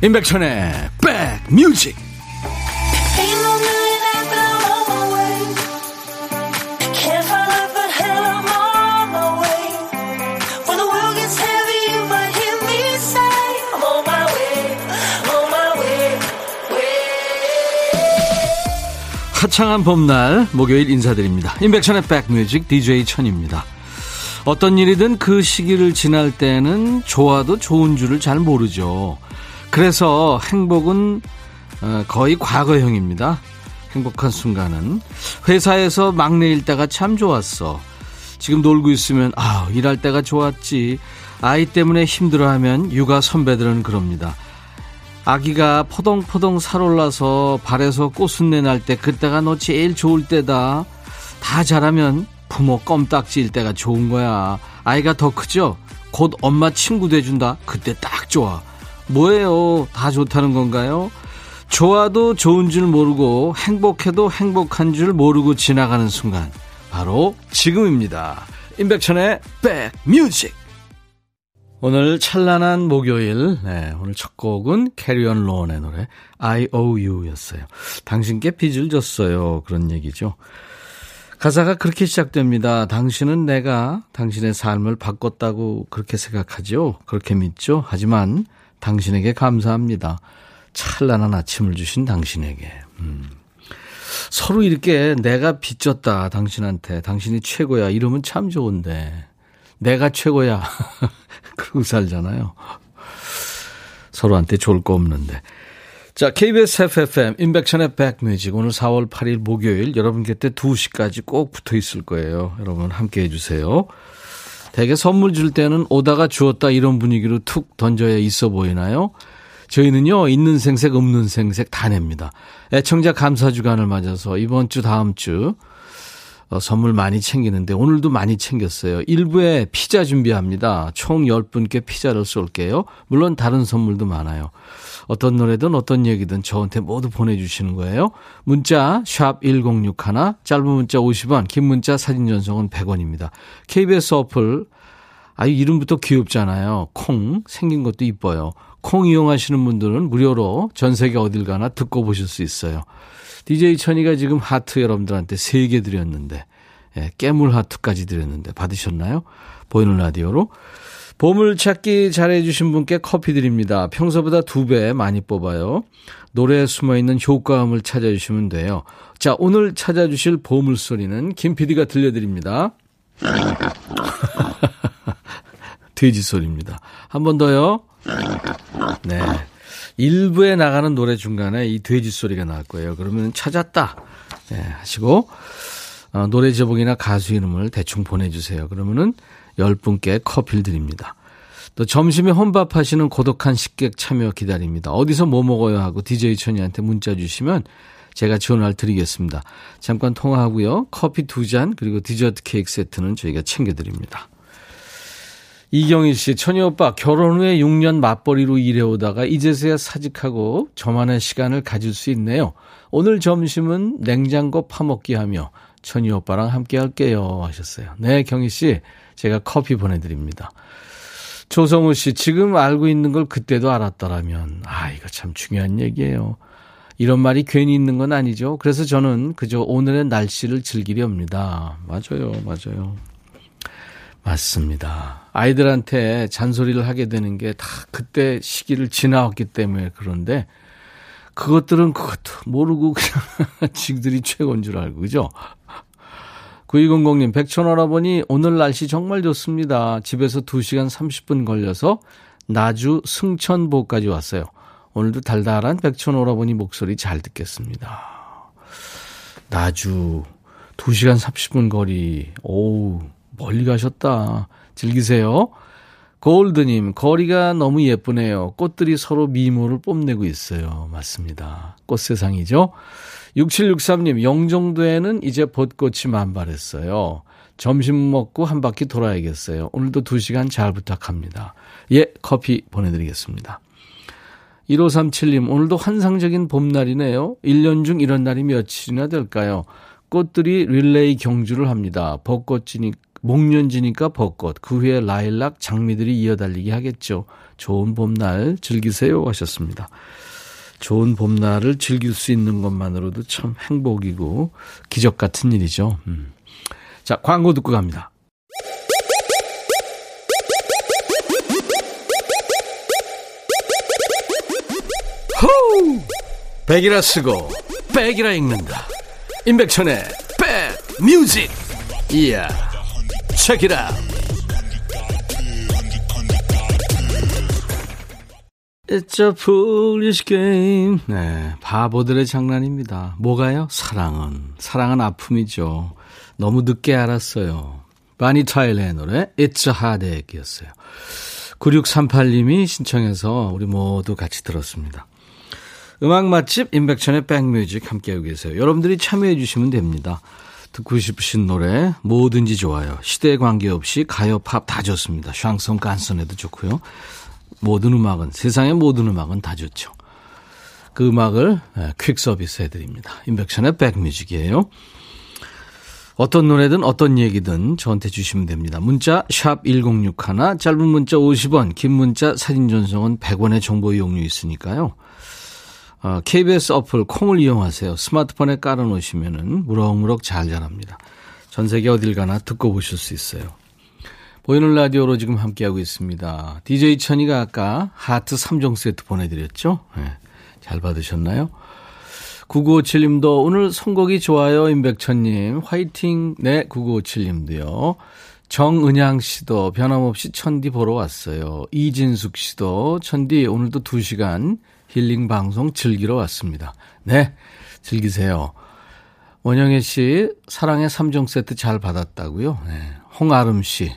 임백천의 백뮤직 화창한 봄날 목요일 인사드립니다. 임백천의 백뮤직 DJ 천입니다. 어떤 일이든 그 시기를 지날 때는 좋아도 좋은 줄을 잘 모르죠. 그래서 행복은 어, 거의 과거형입니다. 행복한 순간은 회사에서 막내일 때가 참 좋았어. 지금 놀고 있으면 아 일할 때가 좋았지. 아이 때문에 힘들어하면 육아 선배들은 그럽니다. 아기가 포동포동 살올라서 발에서 꽃순내 날 때 그때가 너 제일 좋을 때다. 다 자라면 부모 껌딱지일 때가 좋은 거야. 아이가 더 크죠? 곧 엄마 친구 돼준다. 그때 딱 좋아. 뭐예요? 다 좋다는 건가요? 좋아도 좋은 줄 모르고 행복해도 행복한 줄 모르고 지나가는 순간 바로 지금입니다. 임백천의 백뮤직 오늘 찬란한 목요일 네, 오늘 첫 곡은 캐리 앤 론의 노래 I O U였어요. 당신께 빚을 졌어요. 그런 얘기죠. 가사가 그렇게 시작됩니다. 당신은 내가 당신의 삶을 바꿨다고 그렇게 생각하죠. 그렇게 믿죠. 하지만 당신에게 감사합니다. 찬란한 아침을 주신 당신에게. 음. 서로 이렇게 내가 빚졌다, 당신한테. 당신이 최고야. 이러면 참 좋은데. 내가 최고야. 그러고 살잖아요. 서로한테 좋을 거 없는데. 자, KBS FFM, 인백션의 백뮤직. 오늘 4월 8일 목요일 여러분 곁에 2시까지 꼭 붙어 있을 거예요. 여러분 함께 해주세요. 대개 선물 줄 때는 오다가 주었다 이런 분위기로 툭 던져야 있어 보이나요? 저희는요, 있는 생색, 없는 생색 다 냅니다. 애청자 감사 주간을 맞아서 이번 주, 다음 주, 어, 선물 많이 챙기는데 오늘도 많이 챙겼어요. 일부에 피자 준비합니다. 총 10분께 피자를 쏠게요. 물론 다른 선물도 많아요. 어떤 노래든 어떤 얘기든 저한테 모두 보내주시는 거예요. 문자 1061, 짧은 문자 50원, 긴 문자 사진 전송은 100원입니다. KBS 어플 아유 이름부터 귀엽잖아요. 콩 생긴 것도 이뻐요. 콩 이용하시는 분들은 무료로 전 세계 어딜 가나 듣고 보실 수 있어요. DJ 천이가 지금 하트 여러분들한테 3개 드렸는데 예, 깨물 하트까지 드렸는데 받으셨나요? 보이는 라디오로 보물찾기 잘해주신 분께 커피 드립니다. 평소보다 두 배 많이 뽑아요. 노래에 숨어있는 효과음을 찾아주시면 돼요. 자, 오늘 찾아주실 보물소리는 김 PD가 들려드립니다. 돼지 소리입니다. 한 번 더요. 네. 일부에 나가는 노래 중간에 이 돼지 소리가 나올 거예요. 그러면 찾았다. 네, 하시고, 어, 노래 제목이나 가수 이름을 대충 보내주세요. 그러면은 10분께 커피를 드립니다. 또 점심에 혼밥 하시는 고독한 식객 참여 기다립니다. 어디서 뭐 먹어요 하고 DJ 천이한테 문자 주시면 제가 전화를 드리겠습니다. 잠깐 통화하고요. 커피 두 잔 그리고 디저트 케이크 세트는 저희가 챙겨드립니다. 이경일 씨, 천희 오빠, 결혼 후에 6년 맞벌이로 일해오다가 이제서야 사직하고 저만의 시간을 가질 수 있네요. 오늘 점심은 냉장고 파먹기 하며 천희 오빠랑 함께 할게요. 하셨어요. 네, 경희 씨, 제가 커피 보내드립니다. 조성우 씨, 지금 알고 있는 걸 그때도 알았더라면, 아, 이거 참 중요한 얘기예요. 이런 말이 괜히 있는 건 아니죠. 그래서 저는 그저 오늘의 날씨를 즐기려 합니다. 맞아요, 맞아요. 맞습니다. 아이들한테 잔소리를 하게 되는 게 다 그때 시기를 지나왔기 때문에 그런데 그것들은 그것도 모르고 그냥 지들이 최고인 줄 알고, 그죠? 9200님, 백천할아버니, 오늘 날씨 정말 좋습니다. 집에서 2시간 30분 걸려서 나주 승천보까지 왔어요. 오늘도 달달한 백천오라버니 목소리 잘 듣겠습니다. 나주, 2시간 30분 거리, 오우, 멀리 가셨다. 즐기세요. 골드님, 거리가 너무 예쁘네요. 꽃들이 서로 미모를 뽐내고 있어요. 맞습니다. 꽃세상이죠. 6763님, 영종도에는 이제 벚꽃이 만발했어요. 점심 먹고 한 바퀴 돌아야겠어요. 오늘도 2시간 잘 부탁합니다. 예, 커피 보내드리겠습니다. 1537님, 오늘도 환상적인 봄날이네요. 1년 중 이런 날이 며칠이나 될까요? 꽃들이 릴레이 경주를 합니다. 벚꽃이니까 목련 지니까 벚꽃, 그 후에 라일락, 장미들이 이어달리게 하겠죠. 좋은 봄날 즐기세요 하셨습니다. 좋은 봄날을 즐길 수 있는 것만으로도 참 행복이고 기적 같은 일이죠. 음. 자, 광고 듣고 갑니다. 호우! 백이라 쓰고 백이라 읽는다. 임백천의 백 뮤직. 이야. 책이라. It's a foolish game. 네, 바보들의 장난입니다. 뭐가요? 사랑은. 사랑은 아픔이죠. 너무 늦게 알았어요. 바니 타일의 노래 It's a Heartache이었어요. 9638님이 신청해서 우리 모두 같이 들었습니다. 음악 맛집 임백천의 백뮤직 함께하고 계세요. 여러분들이 참여해 주시면 됩니다. 듣고 싶으신 노래 뭐든지 좋아요. 시대에 관계없이 가요, 팝 다 좋습니다. 샹송, 깐son에도 좋고요. 모든 음악은 세상의 모든 음악은 다 좋죠. 그 음악을 예, 퀵 서비스 해드립니다. 임백천의 백뮤직이에요. 어떤 노래든 어떤 얘기든 저한테 주시면 됩니다. 문자 샵 1061, 짧은 문자 50원, 긴 문자 사진 전송은 100원의 정보 이용료 있으니까요. 어, KBS 어플 콩을 이용하세요. 스마트폰에 깔아놓으시면 무럭무럭 잘 자랍니다. 전 세계 어딜 가나 듣고 보실 수 있어요. 보이는 라디오로 지금 함께하고 있습니다. DJ 천이가 아까 하트 3종 세트 보내드렸죠? 네, 잘 받으셨나요? 9957님도 오늘 선곡이 좋아요, 임백천님. 화이팅. 네, 9957님도요. 정은양 씨도 변함없이 천디 보러 왔어요. 이진숙 씨도 천디 오늘도 2시간 힐링 방송 즐기러 왔습니다. 네, 즐기세요. 원영애 씨, 사랑의 3종 세트 잘 받았다고요? 네. 홍아름 씨,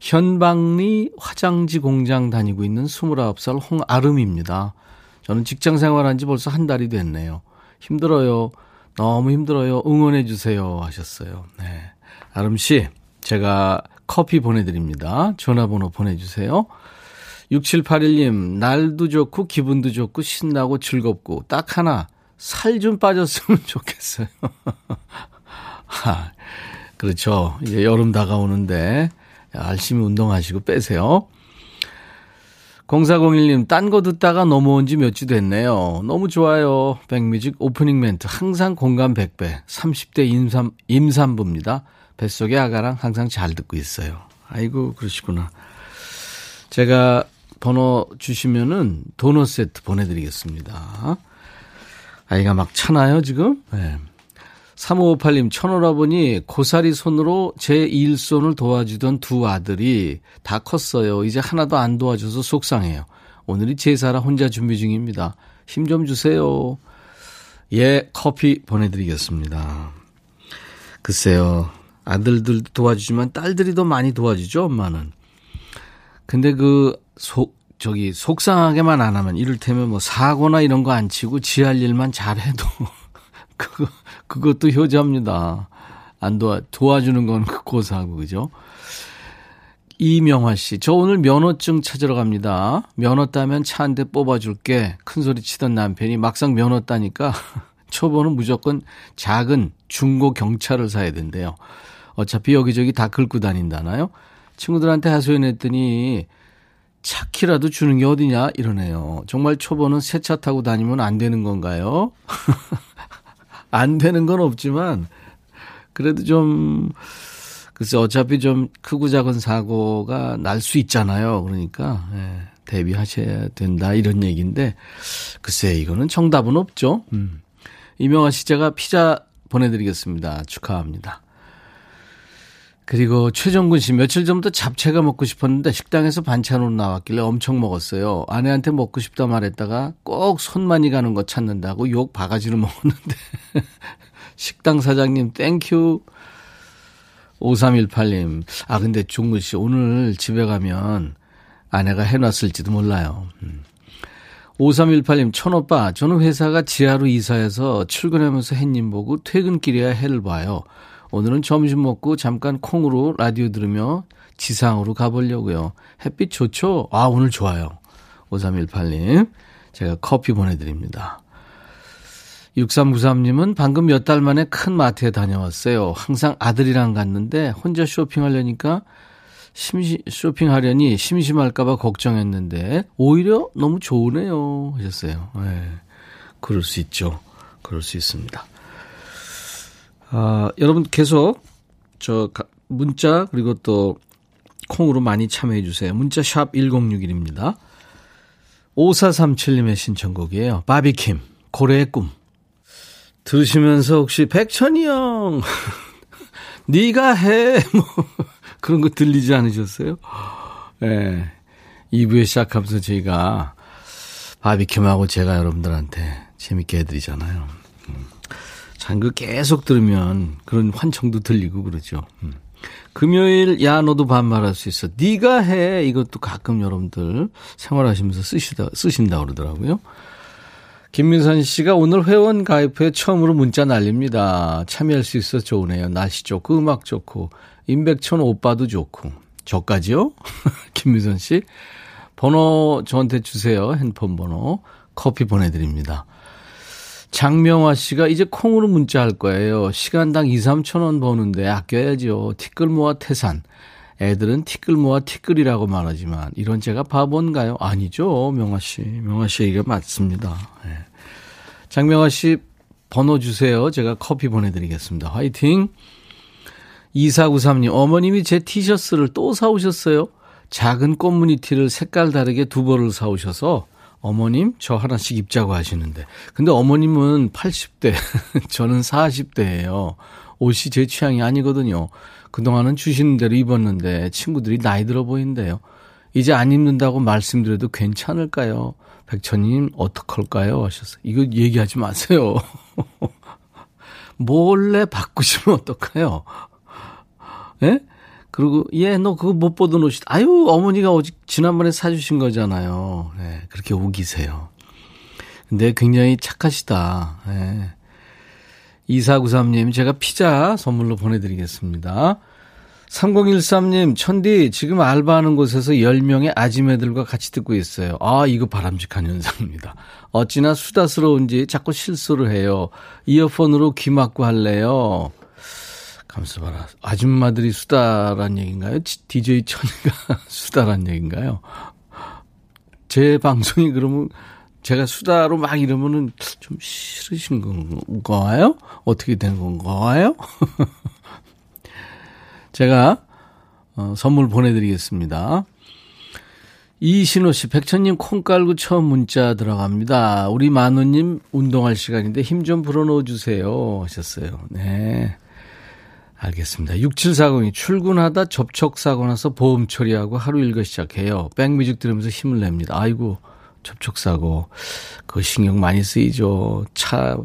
현방리 화장지 공장 다니고 있는 29살 홍아름입니다. 저는 직장 생활한 지 벌써 한 달이 됐네요. 힘들어요. 너무 힘들어요. 응원해 주세요. 하셨어요. 네. 아름 씨, 제가 커피 보내드립니다. 전화번호 보내주세요. 6781님, 날도 좋고 기분도 좋고 신나고 즐겁고 딱 하나, 살 좀 빠졌으면 좋겠어요. 그렇죠. 이제 여름 다가오는데 열심히 운동하시고 빼세요. 0401님, 딴 거 듣다가 넘어온 지몇주 됐네요. 너무 좋아요. 백뮤직 오프닝 멘트. 항상 공감 100배. 30대 임산, 임산부입니다. 뱃속의 아가랑 항상 잘 듣고 있어요. 아이고, 그러시구나. 제가 번호 주시면은 도넛 세트 보내드리겠습니다. 아이가 막 차나요, 지금? 네. 3558님, 천오라보니 고사리 손으로 제 일손을 도와주던 두 아들이 다 컸어요. 이제 하나도 안 도와줘서 속상해요. 오늘이 제사라 혼자 준비 중입니다. 힘 좀 주세요. 예, 커피 보내드리겠습니다. 글쎄요. 아들들 도와주지만 딸들이 더 많이 도와주죠, 엄마는. 근데 그, 속, 저기, 속상하게만 안 하면, 이를테면 뭐 사고나 이런 거 안 치고 지 할 일만 잘 해도, 그거, 그것도 효자입니다. 안 도와, 도와주는 건 고사하고, 그죠? 이명화 씨, 저 오늘 면허증 찾으러 갑니다. 면허 따면 차 한 대 뽑아줄게. 큰 소리 치던 남편이 막상 면허 따니까 초보는 무조건 작은 중고 경차를 사야 된대요. 어차피 여기저기 다 긁고 다닌다나요? 친구들한테 하소연했더니 차키라도 주는 게 어디냐 이러네요. 정말 초보는 새 차 타고 다니면 안 되는 건가요? 안 되는 건 없지만 그래도 좀 글쎄 어차피 좀 크고 작은 사고가 날 수 있잖아요. 그러니까 예, 대비하셔야 된다 이런 얘기인데 글쎄 이거는 정답은 없죠. 음. 이명아 씨 제가 피자 보내드리겠습니다. 축하합니다. 그리고 최정근 씨 며칠 전부터 잡채가 먹고 싶었는데 식당에서 반찬으로 나왔길래 엄청 먹었어요. 아내한테 먹고 싶다 말했다가 꼭 손만이 가는 거 찾는다고 욕 바가지로 먹었는데 식당 사장님 thank you 5318님 아 근데 종근 씨 오늘 집에 가면 아내가 해놨을지도 몰라요. 음. 5318님, 천오빠, 저는 회사가 지하로 이사해서 출근하면서 햇님 보고 퇴근길에야 해를 봐요. 오늘은 점심 먹고 잠깐 콩으로 라디오 들으며 지상으로 가보려고요. 햇빛 좋죠? 아, 오늘 좋아요. 5318님. 제가 커피 보내드립니다. 6393님은 방금 몇 달 만에 큰 마트에 다녀왔어요. 항상 아들이랑 갔는데 혼자 쇼핑하려니까 심시, 쇼핑하려니 심심할까봐 걱정했는데 오히려 너무 좋으네요. 하셨어요. 네. 그럴 수 있죠. 그럴 수 있습니다. 아, 여러분 계속 저 문자 그리고 또 콩으로 많이 참여해 주세요. 문자 샵 1061입니다. 5437님의 신청곡이에요. 바비킴, 고래의 꿈. 들으시면서 혹시 백천이 형, 네가 해, 뭐 그런 거 들리지 않으셨어요? 예. 네. 2부에 시작하면서 저희가 바비킴하고 제가 여러분들한테 재밌게 해드리잖아요. 음. 장그 계속 들으면 그런 환청도 들리고 그러죠. 음. 금요일 야 너도 반말할 수 있어. 네가 해. 이것도 가끔 여러분들 생활하시면서 쓰시다 쓰신다 그러더라고요. 김민선 씨가 오늘 회원 가입 후에 처음으로 문자 날립니다. 참여할 수 있어 좋으네요. 날씨 좋고 음악 좋고 임백천 오빠도 좋고 저까지요? 김민선 씨 번호 저한테 주세요. 핸폰 번호 커피 보내드립니다. 장명화 씨가 이제 콩으로 문자할 거예요. 시간당 2, 3천 원 버는데 아껴야죠. 티끌 모아 태산. 애들은 티끌 모아 티끌이라고 말하지만 이런 제가 바본가요? 아니죠. 명화 씨. 명화 씨 얘기가 맞습니다. 네. 장명화 씨 번호 주세요. 제가 커피 보내드리겠습니다. 화이팅! 2493님, 어머님이 제 티셔츠를 또 사오셨어요. 작은 꽃무늬 티를 색깔 다르게 두 벌을 사오셔서 어머님 저 하나씩 입자고 하시는데 근데 어머님은 80대 저는 40대예요. 옷이 제 취향이 아니거든요. 그동안은 주시는 대로 입었는데 친구들이 나이 들어 보인대요. 이제 안 입는다고 말씀드려도 괜찮을까요? 백천님 어떡할까요? 하셨어요. 이거 얘기하지 마세요. 몰래 바꾸시면 어떡해요? 예? 그리고 얘 너 그거 못 보던 옷이 아유 어머니가 오직 지난번에 사주신 거잖아요. 네, 그렇게 우기세요. 근데 굉장히 착하시다. 네. 2493님 제가 피자 선물로 보내드리겠습니다. 3013님 천디 지금 알바하는 곳에서 10명의 아지매들과 같이 듣고 있어요. 아 이거 바람직한 현상입니다. 어찌나 수다스러운지 자꾸 실수를 해요. 이어폰으로 귀 막고 할래요. 봐라. 아줌마들이 수다란 얘기인가요? DJ 천이가 수다란 얘기인가요? 제 방송이 그러면 제가 수다로 막 이러면은 좀 싫으신 건가요? 어떻게 된 건가요? 제가 어, 선물 보내드리겠습니다. 이신호 씨, 백천님 콩 깔고 처음 문자 들어갑니다. 우리 만우님 운동할 시간인데 힘 좀 불어넣어 주세요. 하셨어요. 네. 알겠습니다. 6740이 출근하다 접촉사고 나서 보험 처리하고 하루 일과 시작해요. 백뮤직 들으면서 힘을 냅니다. 아이고, 접촉사고. 그 신경 많이 쓰이죠. 차,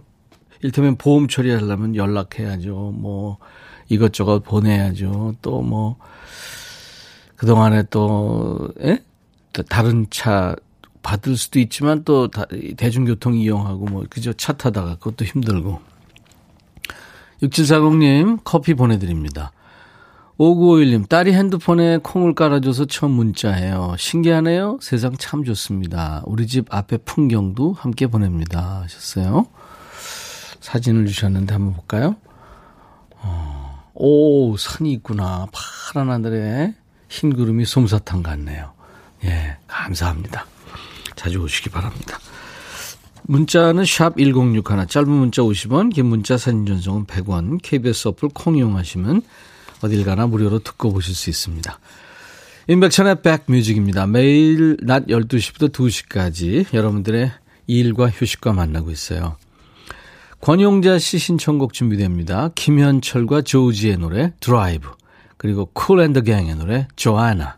일테면 보험 처리하려면 연락해야죠. 뭐, 이것저것 보내야죠. 또 뭐, 그동안에 또, 에? 다른 차 받을 수도 있지만 또 대중교통 이용하고 뭐, 그저 차 타다가 그것도 힘들고. 6740님 커피 보내드립니다. 5951님, 딸이 핸드폰에 콩을 깔아줘서 처음 문자해요. 신기하네요. 세상 참 좋습니다. 우리 집 앞에 풍경도 함께 보냅니다. 하셨어요. 사진을 주셨는데 한번 볼까요? 어, 오, 산이 있구나. 파란 하늘에 흰 구름이 솜사탕 같네요. 예, 감사합니다. 자주 오시기 바랍니다. 문자는 샵 1061, 짧은 문자 50원, 긴 문자 사진 전송은 100원, KBS 어플 콩 이용하시면 어딜 가나 무료로 듣고 보실 수 있습니다. 인백천의 백뮤직입니다. 매일 낮 12시부터 2시까지 여러분들의 일과 휴식과 만나고 있어요. 권용자 씨 신청곡 준비됩니다. 김현철과 조지의 노래 드라이브 그리고 쿨앤더갱의 노래 조아나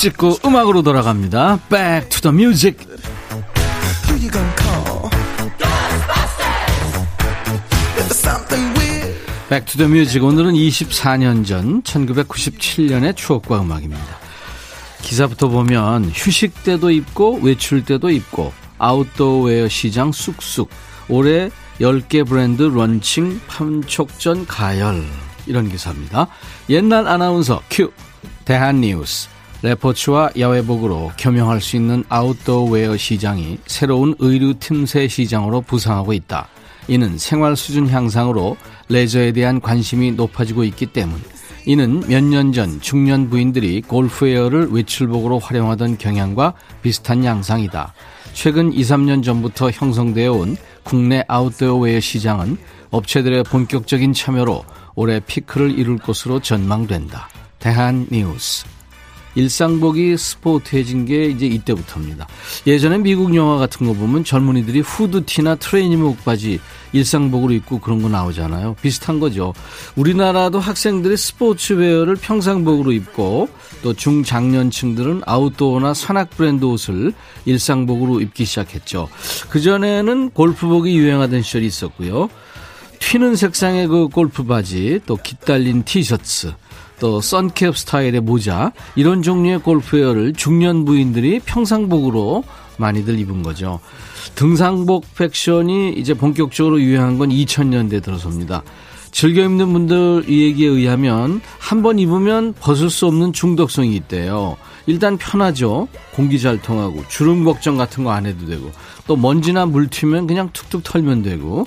찍고 음악으로 돌아갑니다. Back to the music. 백투더뮤직 오늘은 24년 전 1997년의 추억과 음악입니다. 기사부터 보면 휴식 때도 입고 외출 때도 입고 아웃도어웨어 시장 쑥쑥 올해 10개 브랜드 런칭 판촉전 가열 이런 기사입니다. 옛날 아나운서 큐 대한뉴스 레포츠와 야외복으로 겸용할 수 있는 아웃도어 웨어 시장이 새로운 의류 틈새 시장으로 부상하고 있다. 이는 생활 수준 향상으로 레저에 대한 관심이 높아지고 있기 때문. 이는 몇 년 전 중년 부인들이 골프웨어를 외출복으로 활용하던 경향과 비슷한 양상이다. 최근 2, 3년 전부터 형성되어 온 국내 아웃도어 웨어 시장은 업체들의 본격적인 참여로 올해 피크를 이룰 것으로 전망된다. 대한 뉴스. 일상복이 스포티해진 게 이제 이때부터입니다. 예전에 미국 영화 같은 거 보면 젊은이들이 후드티나 트레이닝복 바지 일상복으로 입고 그런 거 나오잖아요. 비슷한 거죠. 우리나라도 학생들이 스포츠웨어를 평상복으로 입고 또 중장년층들은 아웃도어나 산악 브랜드 옷을 일상복으로 입기 시작했죠. 그전에는 골프복이 유행하던 시절이 있었고요. 튀는 색상의 그 골프 바지, 또 깃달린 티셔츠, 또 선캡 스타일의 모자 이런 종류의 골프웨어를 중년 부인들이 평상복으로 많이들 입은 거죠. 등산복 팩션이 이제 본격적으로 유행한 건 2000년대 들어섭니다. 즐겨 입는 분들 얘기에 의하면 한 번 입으면 벗을 수 없는 중독성이 있대요. 일단 편하죠. 공기 잘 통하고 주름 걱정 같은 거 안 해도 되고 또 먼지나 물 튀면 그냥 툭툭 털면 되고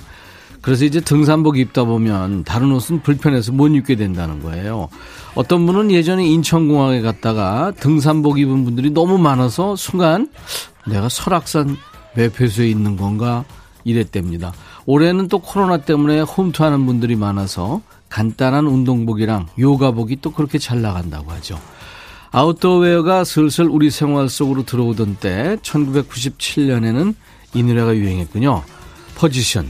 그래서 이제 등산복 입다 보면 다른 옷은 불편해서 못 입게 된다는 거예요. 어떤 분은 예전에 인천공항에 갔다가 등산복 입은 분들이 너무 많아서 순간 내가 설악산 매표소에 있는 건가 이랬답니다. 올해는 또 코로나 때문에 홈트하는 분들이 많아서 간단한 운동복이랑 요가복이 또 그렇게 잘 나간다고 하죠. 아웃도어웨어가 슬슬 우리 생활 속으로 들어오던 때 1997년에는 이 노래가 유행했군요. 포지션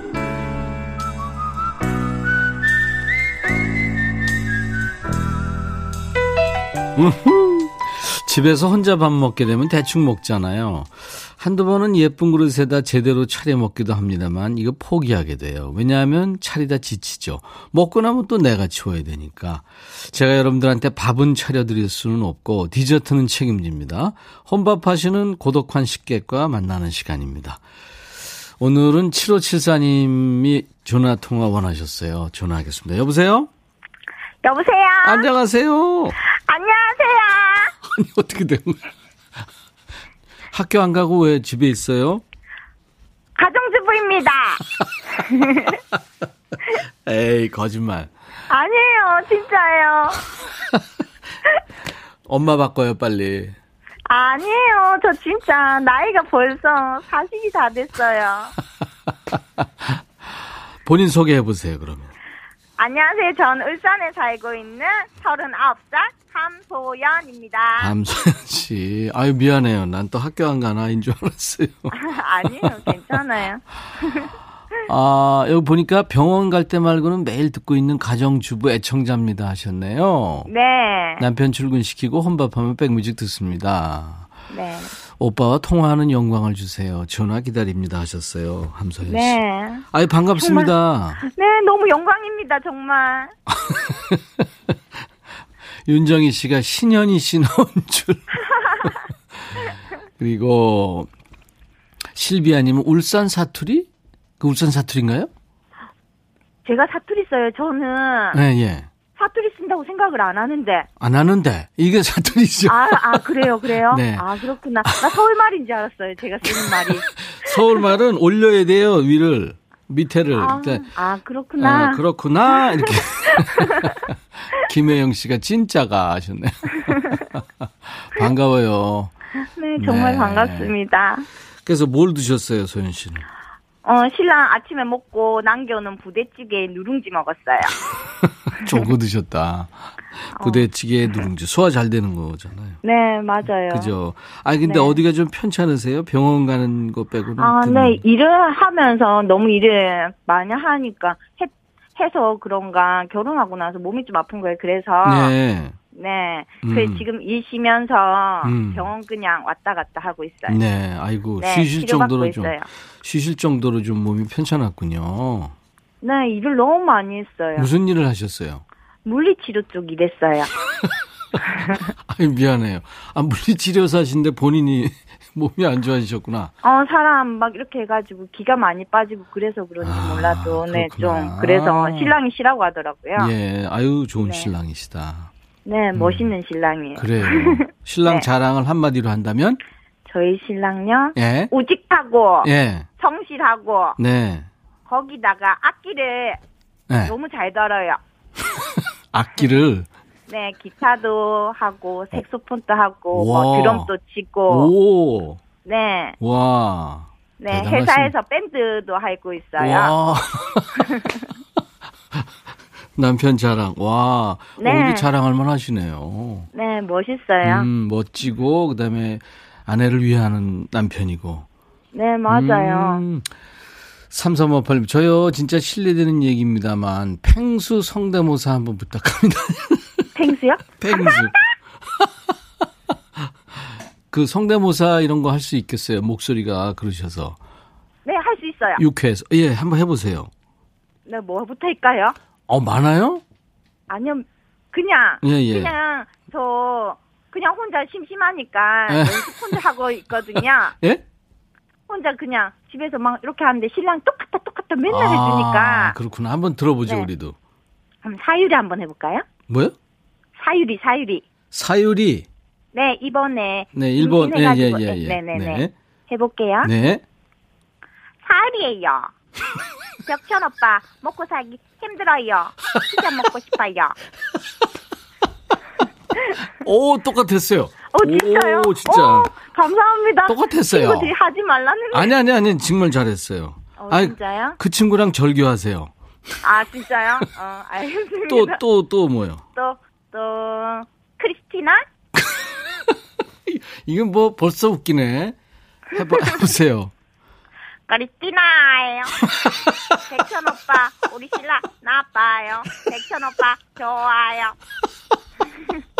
집에서 혼자 밥 먹게 되면 대충 먹잖아요. 한두 번은 예쁜 그릇에다 제대로 차려 먹기도 합니다만 이거 포기하게 돼요. 왜냐하면 차리다 지치죠. 먹고 나면 또 내가 치워야 되니까. 제가 여러분들한테 밥은 차려드릴 수는 없고 디저트는 책임집니다. 혼밥 하시는 고독한 식객과 만나는 시간입니다. 오늘은 7574님이 전화 통화 원하셨어요. 전화하겠습니다. 여보세요? 여보세요? 안녕하세요? 안녕하세요? 아니, 어떻게 된 거야? 학교 안 가고 왜 집에 있어요? 가정주부입니다. 에이, 거짓말. 아니에요, 진짜예요. 엄마 바꿔요, 빨리. 아니에요, 저 진짜 나이가 벌써 40이 다 됐어요. 본인 소개해 보세요, 그러면. 안녕하세요. 전 울산에 살고 있는 39살 함소연입니다. 함소연 씨. 아유, 미안해요. 난 또 학교 안 가나인 줄 알았어요. 아니에요. 괜찮아요. 아, 여기 보니까 병원 갈 때 말고는 매일 듣고 있는 가정주부 애청자입니다 하셨네요. 네. 남편 출근시키고 혼밥하면 백뮤직 듣습니다. 네. 오빠와 통화하는 영광을 주세요. 전화 기다립니다 하셨어요. 함소연 씨. 네. 아유, 반갑습니다. 정말, 네, 너무 영광입니다, 정말. 윤정희 씨가 신현희 씨 나온 줄. 그리고 실비아님은 울산 사투리? 그 울산 사투리인가요? 제가 사투리 써요. 저는 네, 예. 사투리 쓴다고 생각을 안 하는데. 안 하는데 이게 사투리죠. 아, 아, 그래요, 그래요? 네. 아, 그렇구나. 나 서울 말인 줄 알았어요, 제가 쓰는 말이. 서울 말은 올려야 돼요 위를 밑에를. 아, 그러니까 아, 그렇구나. 아, 그렇구나 이렇게. 김혜영 씨가 진짜가 하셨네. 반가워요. 네, 정말 네. 반갑습니다. 그래서 뭘 드셨어요, 소연 씨는? 어, 신랑 아침에 먹고 남겨놓은 부대찌개에 누룽지 먹었어요. 조고 드셨다. 부대찌개 누룽지 소화 잘 되는 거잖아요. 네, 맞아요. 그죠? 아 근데 네. 어디가 좀 편찮으세요? 병원 가는 거 빼고는? 아, 좀- 네, 일을 하면서 너무 일을 많이 하니까 해, 해서 그런가 결혼하고 나서 몸이 좀 아픈 거예요. 그래서 네. 네, 음. 그 지금 일 쉬면서 음. 병원 그냥 왔다 갔다 하고 있어요. 네. 아이고 네, 쉬실 정도로 좀 있어요. 쉬실 정도로 좀 몸이 편찮았군요. 네, 일을 너무 많이 했어요. 무슨 일을 하셨어요? 물리치료 쪽 일했어요. 아이 미안해요. 아 물리치료사신데 본인이 몸이 안 좋아지셨구나. 어, 사람 막 이렇게 해가지고 기가 많이 빠지고 그래서 그런지 아, 몰라도 네, 그렇구나. 좀 그래서 신랑이 쉬라고 하더라고요. 예. 아유 좋은 네. 신랑이시다. 네, 멋있는 신랑이에요. 그래요. 신랑 네. 자랑을 한마디로 한다면? 저희 신랑요. 예. 우직하고 예. 성실하고 네. 거기다가 악기를 네. 너무 잘 달아요. 악기를 네, 기타도 하고 색소폰도 하고 와. 뭐 드럼도 치고 오. 네. 와. 네, 대단하신- 회사에서 밴드도 하고 있어요. 와. 남편 자랑. 와. 네. 어디 자랑할 만 하시네요. 네, 멋있어요. 음, 멋지고 그다음에 아내를 위하는 남편이고. 네, 맞아요. 음, 3358님, 저요, 진짜 실례되는 얘기입니다만, 팽수 성대모사 한번 부탁합니다. 펭수요? 팽수. 그 성대모사 이런 거 할 수 있겠어요? 목소리가 그러셔서. 네, 할 수 있어요. 유쾌해서. 예, 한번 해보세요. 네, 뭐부터 할까요? 어, 많아요? 아니요, 그냥, 예, 예. 그냥, 저, 그냥 혼자 심심하니까 예. 연습 혼자 하고 있거든요. 예? 혼자 그냥 집에서 막 이렇게 하는데 신랑 똑같아, 똑같아 맨날 아, 해주니까. 그렇구나. 한번 들어보죠, 네. 우리도. 그럼 사유리 한번 해볼까요? 뭐요? 사유리, 사유리. 사유리. 네, 이번에. 네, 일본. 예, 예, 임신해가지고, 예, 예. 네네네. 네. 해볼게요. 네. 사유리예요. 벽천 오빠, 먹고 살기 힘들어요. 피자 먹고 싶어요. 오, 똑같았어요. 어, 진짜요? 오, 진짜. 어, 감사합니다. 똑같았어요. 친구들이 하지 말라는 거. 아니, 아니, 아니. 정말 잘했어요. 어, 아이, 진짜요? 그 친구랑 절교하세요. 아, 진짜요? 어, 알겠습니다. 또, 또, 또 뭐요? 또, 또, 크리스티나? 이건 뭐 벌써 웃기네. 해봐, 해보세요. 크리스티나예요. 백천 오빠, 우리 신랑 나빠요. 백천 오빠, 좋아요.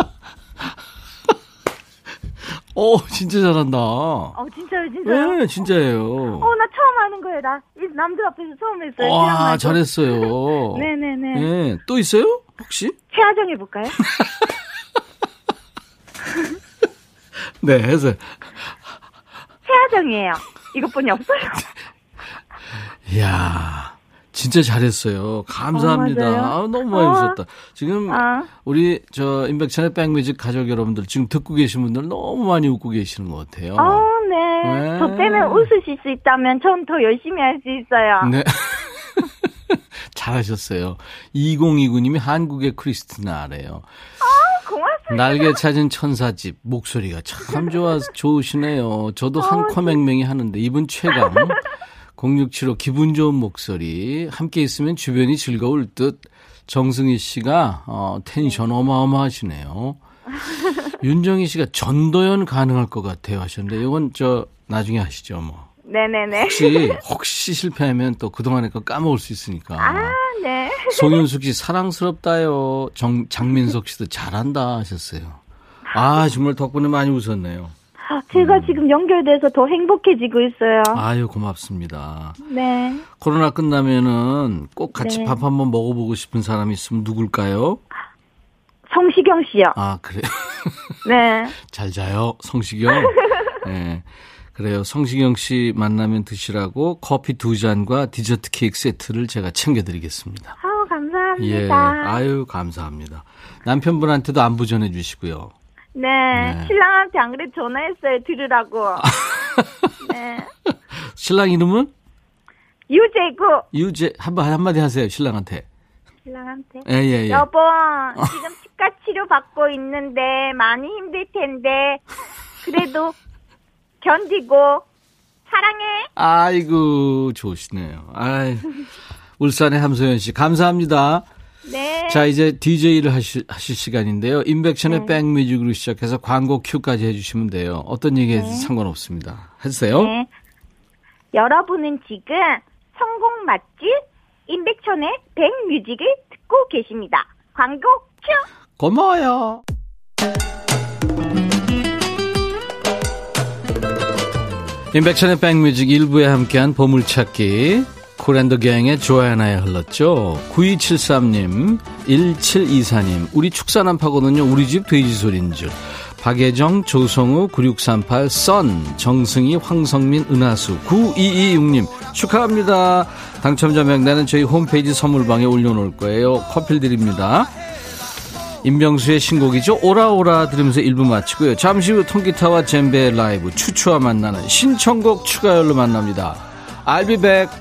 오, 진짜 잘한다. 어, 진짜요, 진짜요? 네, 진짜예요. 어, 나 처음 하는 거예요. 나, 이 남들 앞에서 처음 했어요. 와. 잘했어요. 네네네. 예, 또 있어요? 혹시? 최하정 해볼까요? 네, 해서. 최하정이에요. 이것뿐이 없어요. 이야, 진짜 잘했어요. 감사합니다. 어. 아, 너무 많이 어. 웃었다. 지금 아. 우리 저 인백천의 백뮤직 가족 여러분들 지금 듣고 계신 분들 너무 많이 웃고 계시는 것 같아요. 어, 네. 네. 저 때문에 웃으실 수 있다면 전 더 열심히 할 수 있어요. 네. 잘하셨어요. 2029님이 한국의 크리스티나래요. 고맙습니다. 날개 찾은 천사집 목소리가 참 좋아 좋으시네요. 저도 한 코맹맹이 하는데 이분 최강 0675 기분 좋은 목소리 함께 있으면 주변이 즐거울 듯 정승희 씨가 어, 텐션 어마어마하시네요. 윤정희 씨가 전도연 가능할 것 같아요 하셨는데 이건 저 나중에 하시죠 뭐. 네네네. 혹시 혹시 실패하면 또 그동안에 거 까먹을 수 있으니까. 아, 네. 송윤숙 씨 사랑스럽다요. 정, 장민석 씨도 잘한다 하셨어요. 아 정말 덕분에 많이 웃었네요. 제가 지금 연결돼서 더 행복해지고 있어요. 아유 고맙습니다. 네. 코로나 끝나면은 꼭 같이 네. 밥 한번 먹어보고 싶은 사람이 있으면 누굴까요? 성시경 씨요. 아 그래 네. 잘 자요 성시경. 네. 그래요. 성시경 씨 만나면 드시라고 커피 두 잔과 디저트 케이크 세트를 제가 챙겨드리겠습니다. 아우, 감사해요. 감사합니다. 예. 아유, 감사합니다. 남편분한테도 안부 전해주시고요. 네, 네. 신랑한테 안 그래 전화했어요. 들으라고. 네. 신랑 이름은? 유재구. 유재, 한번, 한마디 하세요, 신랑한테. 신랑한테. 예, 예, 예. 여보, 지금 치과 치료 받고 있는데 많이 힘들 텐데 그래도 견디고 사랑해. 아이고, 좋으시네요. 아이, 울산의 함소연 씨, 감사합니다. 네. 자, 이제 DJ를 하실, 하실 시간인데요. 인백션의 네. 백뮤직으로 시작해서 광고 큐까지 해주시면 돼요. 어떤 얘기 해도 상관없습니다. 해주세요. 네. 여러분은 지금 성공 맛집 임백천의 백뮤직을 듣고 계십니다. 광고 큐. 고마워요. 인백천의 백뮤직 1부에 함께한 보물찾기 쿨앤더 갱의 조아나에 흘렀죠. 9273님, 1724님, 우리 축사남파거든요. 우리 집 돼지 소리인 줄. 박예정, 조성우, 9638, 썬, 정승희, 황성민, 은하수, 9226님, 축하합니다. 당첨자 명단은 저희 홈페이지 선물방에 올려놓을 거예요. 커피 드립니다. 임병수의 신곡이죠. 오라오라 들으면서 1부 마치고요. 잠시 후 통기타와 젬베 라이브 추추와 만나는 신청곡 추가열로 만납니다. I'll be back.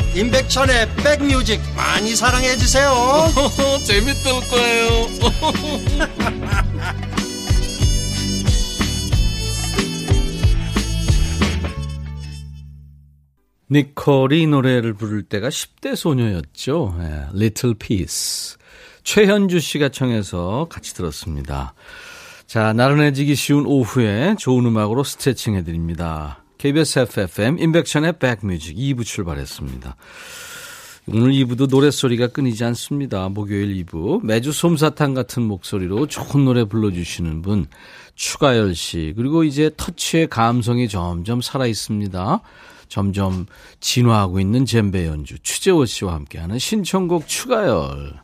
임백천의 백뮤직 많이 사랑해 주세요 재밌을 거예요 니콜이 노래를 부를 때가 10대 소녀였죠. 예, Little Piece. 최현주 씨가 청해서 같이 들었습니다. 자, 나른해지기 쉬운 오후에 좋은 음악으로 스트레칭 해드립니다. KBS FFM 인백션의 백뮤직 2부 출발했습니다. 오늘 2부도 노랫소리가 끊이지 않습니다. 목요일 2부. 매주 솜사탕 같은 목소리로 좋은 노래 불러주시는 분, 추가열 씨. 그리고 이제 터치의 감성이 점점 살아있습니다. 점점 진화하고 있는 젬베 연주, 추재호 씨와 함께하는 신청곡 추가열.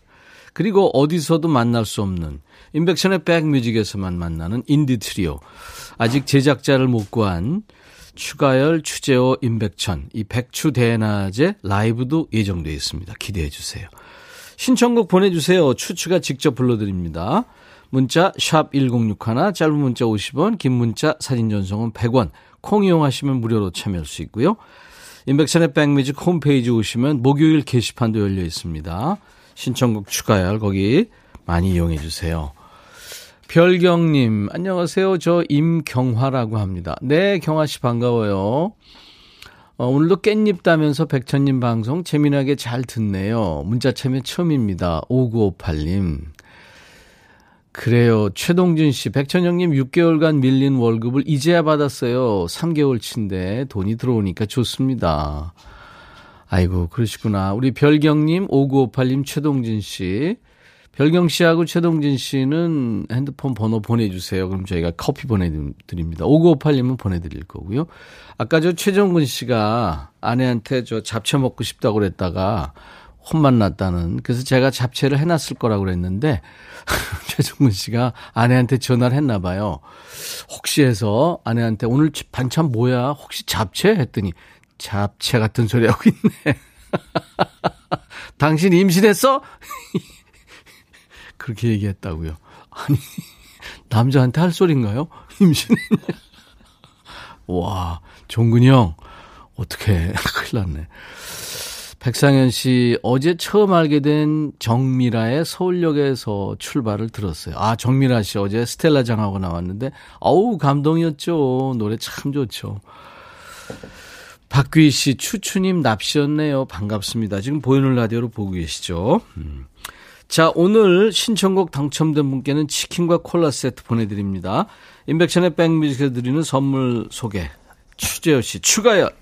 그리고 어디서도 만날 수 없는 인백션의 백뮤직에서만 만나는 인디 트리오. 아직 제작자를 못 구한 추가열, 추재호, 임백천 이 백추 대낮에 라이브도 예정되어 있습니다. 기대해 주세요. 신청곡 보내주세요. 추추가 직접 불러드립니다. 문자 샵 1061, 짧은 문자 50원, 긴 문자 사진 전송은 100원, 콩 이용하시면 무료로 참여할 수 있고요. 인백션의 백뮤직 홈페이지 오시면 목요일 게시판도 열려 있습니다. 신청곡 추가열 거기 많이 이용해 주세요. 별경님, 안녕하세요. 저 임경화라고 합니다. 네, 경화씨 반가워요. 어, 오늘도 깻잎 따면서 백천님 방송 재미나게 잘 듣네요. 문자 참여 처음입니다. 5958님. 그래요. 최동준 씨, 백천영님 6개월간 밀린 월급을 이제야 받았어요. 3개월치인데 돈이 들어오니까 좋습니다. 아이고, 그러시구나. 우리 별경님, 5958님, 최동진 씨. 별경 씨하고 최동진 씨는 핸드폰 번호 보내주세요. 그럼 저희가 커피 보내드립니다. 5958님은 보내드릴 거고요. 아까 저 최정근 씨가 아내한테 저 잡채 먹고 싶다고 그랬다가 혼만 났다는. 그래서 제가 잡채를 해놨을 거라고 그랬는데 최정근 씨가 아내한테 전화를 했나 봐요. 혹시 해서 아내한테 오늘 반찬 뭐야? 혹시 잡채? 했더니 잡채 같은 소리 하고 있네. 당신 임신했어? 그렇게 얘기했다고요. 아니 남자한테 할 소린가요? 임신했냐? 와 종근이 형 어떻게 큰일 났네. 백상현 씨 어제 처음 알게 된 정미라의 서울역에서 출발을 들었어요. 아 정미라 씨 어제 스텔라 장하고 나왔는데 어우 감동이었죠. 노래 참 좋죠. 박귀희 씨 추추님 납시였네요. 반갑습니다. 지금 보이는 라디오로 보고 계시죠. 음. 자, 오늘 신청곡 당첨된 분께는 치킨과 콜라 세트 보내드립니다. 인백션의 백뮤직에서 드리는 선물 소개. 추재열 씨, 추가열.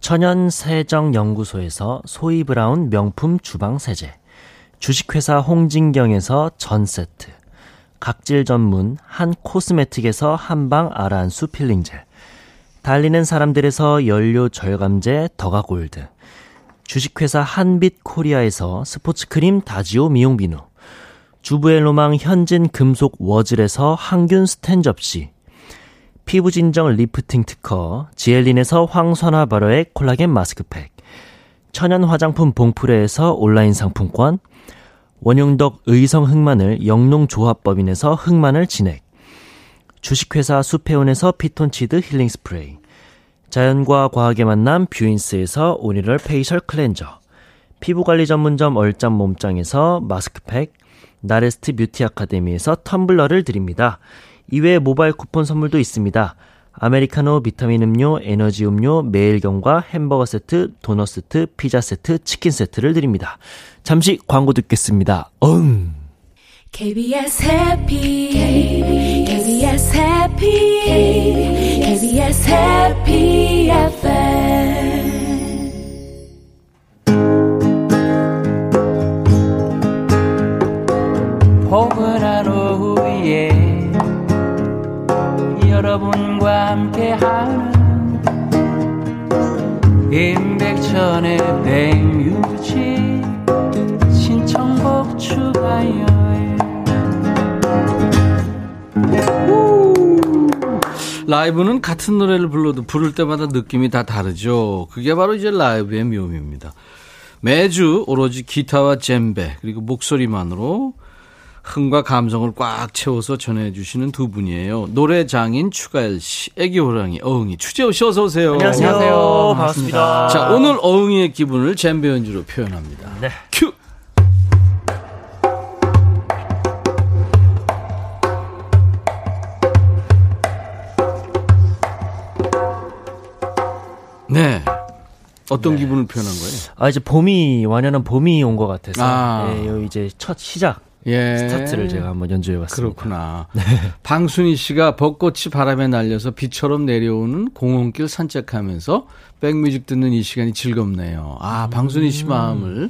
천연세정연구소에서 소이브라운 명품 주방세제, 주식회사 홍진경에서 전세트, 각질 전문 한 코스메틱에서 한방 아라한수 필링젤, 달리는 사람들에서 연료 절감제 더가골드, 주식회사 한빛 코리아에서 스포츠크림 다지오 미용 비누, 주부의 로망 현진 금속 워즐에서 항균 스텐 접시, 피부 진정 리프팅 특허 지엘린에서 황선화 바로의 콜라겐 마스크팩, 천연 화장품 봉프레에서 온라인 상품권, 원용덕 의성 흑마늘 영농조합법인에서 흑마늘 진액, 주식회사 수페온에서 피톤치드 힐링 스프레이, 자연과 과학의 만남 뷰인스에서 오니럴 페이셜 클렌저, 피부관리 전문점 얼짱 몸짱에서 마스크팩, 나레스트 뷰티 아카데미에서 텀블러를 드립니다. 이외에 모바일 쿠폰 선물도 있습니다. 아메리카노, 비타민 음료, 에너지 음료, 매일경과 햄버거 세트, 도넛 세트, 피자 세트, 치킨 세트를 드립니다. 잠시 광고 듣겠습니다. 응. KBS 해피 KBS 해피 KBS 해피 FM 포근한 오후에 여러분과 함께하는 임백천의 백뮤직 신청곡 추가요 라이브는 같은 노래를 불러도 부를 때마다 느낌이 다 다르죠. 그게 바로 이제 라이브의 묘미입니다. 매주 오로지 기타와 젬베 그리고 목소리만으로 흥과 감성을 꽉 채워서 전해주시는 두 분이에요. 노래 장인 추가열 씨, 애기 호랑이 어흥이 추재호 씨 어서 오세요. 안녕하세요. 안녕하세요. 반갑습니다. 자 오늘 어흥이의 기분을 젬베 연주로 표현합니다. 네. 큐. 네. 어떤 기분을 표현한 거예요? 아, 이제 봄이, 완연한 봄이 온 것 같아서. 아. 예, 요 이제 첫 시작, 예. 스타트를 제가 한번 연주해 봤습니다. 그렇구나. 방순희 씨가 벚꽃이 바람에 날려서 비처럼 내려오는 공원길 산책하면서 백뮤직 듣는 이 시간이 즐겁네요. 아, 방순희 씨 마음을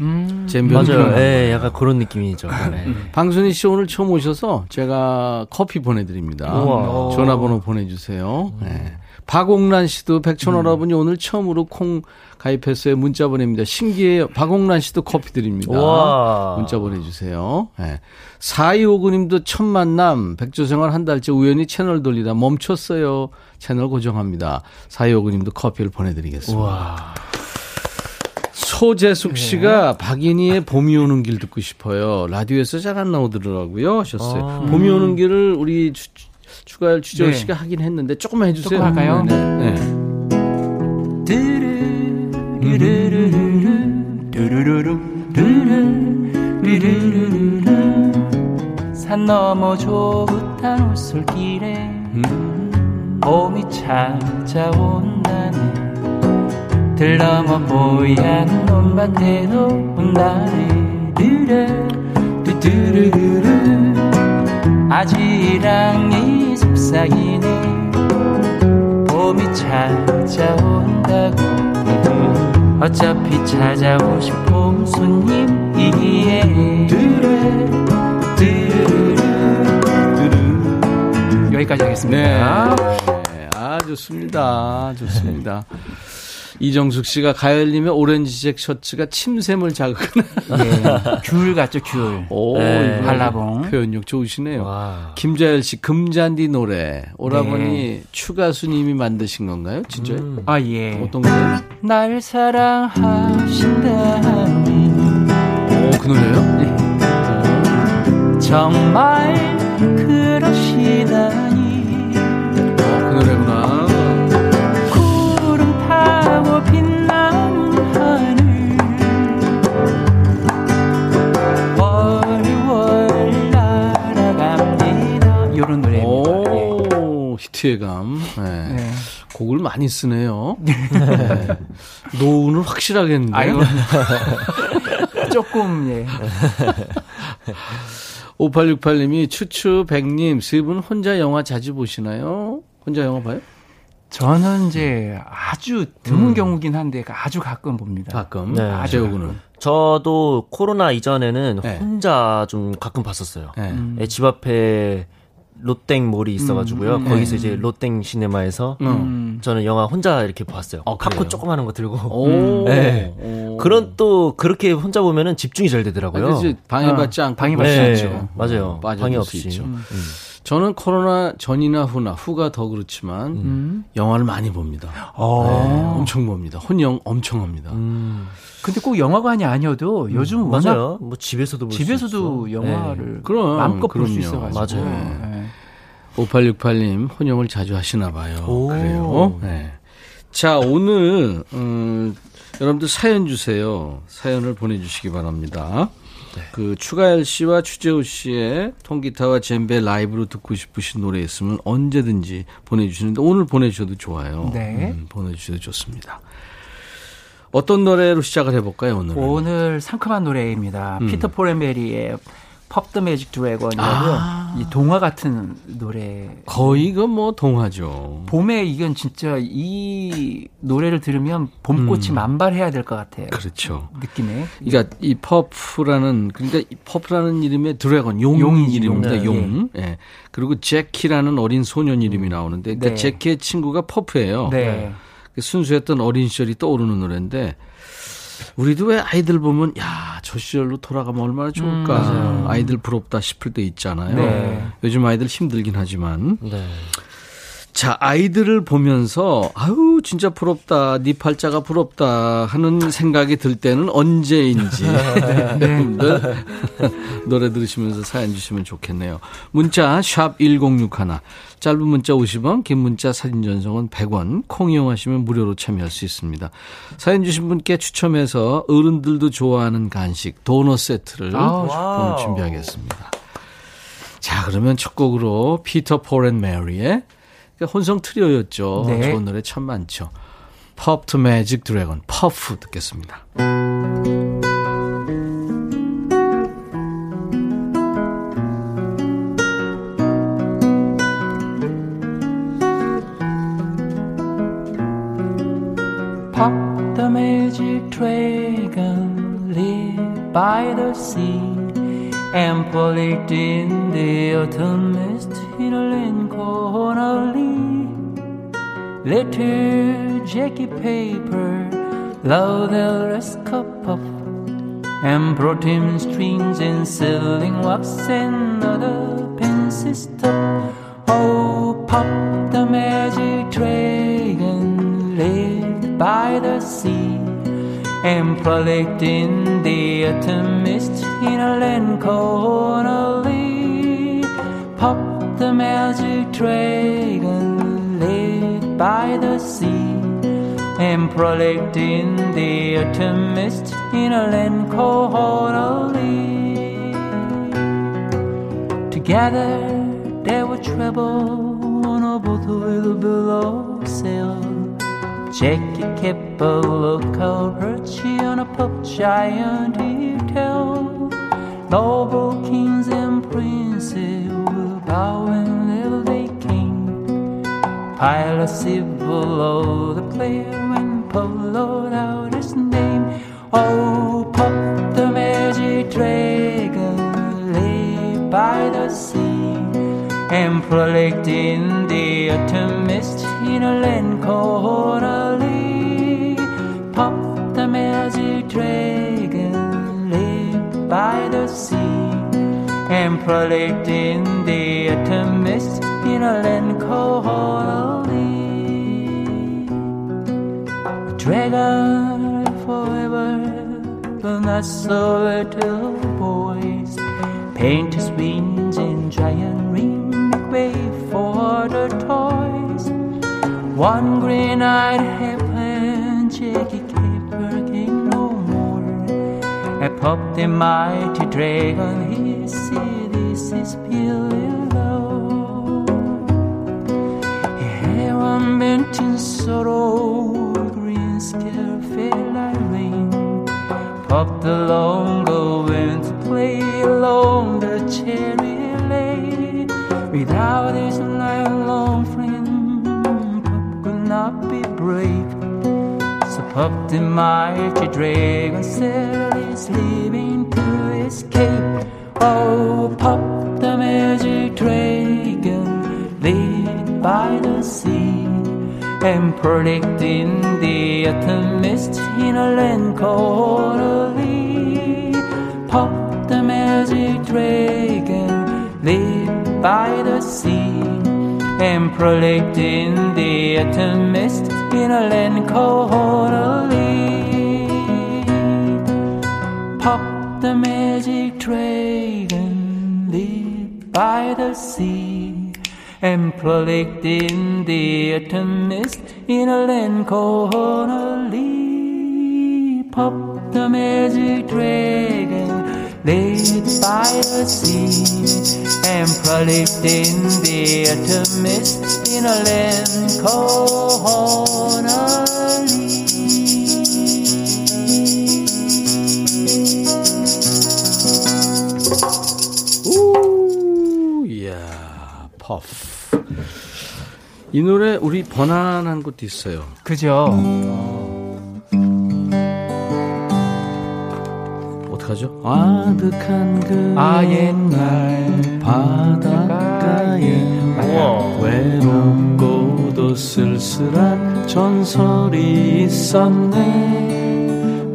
잼변 맞아요. 예, 약간 그런 느낌이죠. 네. 방순희 씨 오늘 처음 오셔서 제가 커피 보내 드립니다. 우와. 전화번호 보내 주세요. 네. 박옥란 씨도 백천어라분이 오늘 처음으로 콩 가입했어요. 문자 보냅니다. 신기해요. 박옥란 씨도 커피 드립니다. 우와. 문자 보내주세요. 네. 4259님도 첫 만남, 백조생활 한 달째 우연히 채널 돌리다 멈췄어요. 채널 고정합니다. 4259님도 커피를 보내드리겠습니다. 우와. 소재숙 씨가 박인희의 봄이 오는 길 듣고 싶어요. 라디오에서 잘 안 나오더라고요. 하셨어요. 아. 봄이 오는 길을 우리 추, 추가할 주재호 네. 씨가 하긴 했는데 조금만 해주세요. 조금 할까요? 네. 네. 산 너머 좁은 올솔길에 봄이 찾아온다네 들러머 뽀얀 논밭에도 온다네 르르 뚜뚜르르르 아지랑이 속삭이네 봄이 찾아온다고 어차피 찾아오실 봄 손님이기에 여기까지 네. 하겠습니다. 네. 아, 좋습니다. 좋습니다. 이정숙 씨가 가열님의 오렌지색 셔츠가 침샘을 자극하는. 예, 귤 같죠 귤. 오, 네. 발라봉. 표현력 좋으시네요. 와. 김자열 씨, 금잔디 노래. 오라버니 네. 추가수님이 만드신 건가요? 진짜요? 음. 아 예. 어떤 거예요? 날 사랑하신다면 오, 그 노래요? 정말 그러시다 오, 히트의 감. 네. 네. 곡을 많이 쓰네요. 네. 노운은 확실하겠는데요. 아이고 조금 예. 5868님이 추추 백님 세 분 혼자 영화 자주 보시나요? 혼자 영화 봐요? 저는 이제 아주 드문 음. 경우긴 한데 아주 가끔 봅니다. 가끔. 네. 아, 재호군은. 저도 코로나 이전에는 네. 혼자 좀 가끔 봤었어요. 네. 예, 집 앞에 롯땡몰이 있어가지고요. 음, 음, 거기서 네. 이제 롯땡 시네마에서 음. 음. 저는 영화 혼자 이렇게 봤어요. 어, 팝콘 그래요? 조그마한 거 들고. 오. 네. 오. 그런 또 그렇게 혼자 보면은 집중이 잘 아, 되더라고요. 그렇지. 방해받지 어, 않고 방해받지 네, 있죠. 맞아요. 빠져들 방해 수 없이. 있죠. 음. 저는 코로나 전이나 후나 후가 더 그렇지만 음. 영화를 많이 봅니다. 어. 네, 엄청 봅니다. 혼영 엄청 합니다. 음. 근데 꼭 영화관이 아니어도 요즘 워낙 맞아요. 뭐 집에서도 집에서도. 영화를 네. 그럼, 마음껏 볼 수. 있어가지고. 맞아요. 네. 5868님 혼영을 자주 하시나 봐요. 오. 그래요. 네. 자, 오늘 음, 여러분들 사연 주세요. 사연을 보내주시기 바랍니다. 그 추가열 씨와 추재호 씨의 통기타와 젬베 라이브로 듣고 싶으신 노래 있으면 언제든지 보내주시는데 오늘 보내주셔도 좋아요. 네. 음, 보내주셔도 좋습니다. 어떤 노래로 시작을 해볼까요 오늘은? 오늘 상큼한 노래입니다. 음. 피터 포렌베리의 펍더 매직 드래곤이라고요. 아. 이 동화 같은 노래. 거의 그뭐 동화죠. 봄에 이건 진짜 이 노래를 들으면 봄꽃이 음. 만발해야 될 것 같아요. 그렇죠. 느낌에. 그러니까 이 퍼프라는 그러니까 이 퍼프라는 이름의 dragon 용 용이지, 이름입니다. 용. 용. 예. 그리고 재키라는 어린 소년 이름이 나오는데 그러니까 네. 재키의 친구가 퍼프예요. 네. 그 순수했던 어린 시절이 떠오르는 노래인데 우리도 왜 아이들 보면 야 저 시절로 돌아가면 얼마나 좋을까 음, 아이들 부럽다 싶을 때 있잖아요. 네. 요즘 아이들 힘들긴 하지만 네. 자, 아이들을 보면서 아유, 진짜 부럽다. 네 팔자가 부럽다 하는 생각이 들 때는 언제인지 여러분들 노래 들으시면서 사연 주시면 좋겠네요. 문자 샵 1061. 짧은 문자 50원, 긴 문자 사진 전송은 100원. 콩 이용하시면 무료로 참여할 수 있습니다. 사연 주신 분께 추첨해서 어른들도 좋아하는 간식 도넛 세트를 아우, 오늘 준비하겠습니다. 자, 그러면 첫 곡으로 피터 폴 앤 메리의 그러니까 혼성 트리오였죠. 네. 좋은 노래 참 많죠. Puff Magic Dragon Puff 듣겠습니다. Pop the magic dragon, live by the sea, 엠폴릭 in the autumn mist 휘날린 고나리 Little Jackie paper love the rest cup up And protein strings and selling wax And other pencil stuff Oh, pop the magic dragon Live by the sea frolicked in the autumn mist in a land called Italy. Pop the magic dragon, lived by the sea, frolicked in the autumn mist in a land called. Together they were travel on a boat with sail. A lookout perch on a pup giant tail. Noble kings and princes will bow and little they came. Piracy below the player when followed out his name. Oh, Pop the magic dragon lay by the sea and in the autumn mist in a land called uh, frolicked in the autumn mist in a land called. A dragon forever, but not so little boys. Paint his wings and giant ring, make way for the toys. One green eyed heaven, Jackie Caper came no more. I popped the mighty dragon, he said, This is below. Here I'm bent in sorrow, green scare fell like rain. Pop the long went to play along the cherry lane. Without his lifelong friend, Pop could not be brave. So Puff the mighty dragon said he's leaving to escape. Oh, Puff the magic dragon, lead by the sea and predicting the autumn mist in a land Italy. Pop the magic dragon, live by the sea, and predicting the autumn mist in a land Italy. Pop the magic dragon, live by the sea and predicting the autumn mist in a land called Italy. Pop the magic dragon, laid by the sea, and predicting the autumn mist in a land called 우, 퍼프. 이 노래 우리 번안한 것도 있어요. 그죠? 어떡하죠? 아득한 그 아, 옛날 바닷가에 외롭고도 쓸쓸한 전설이 있었네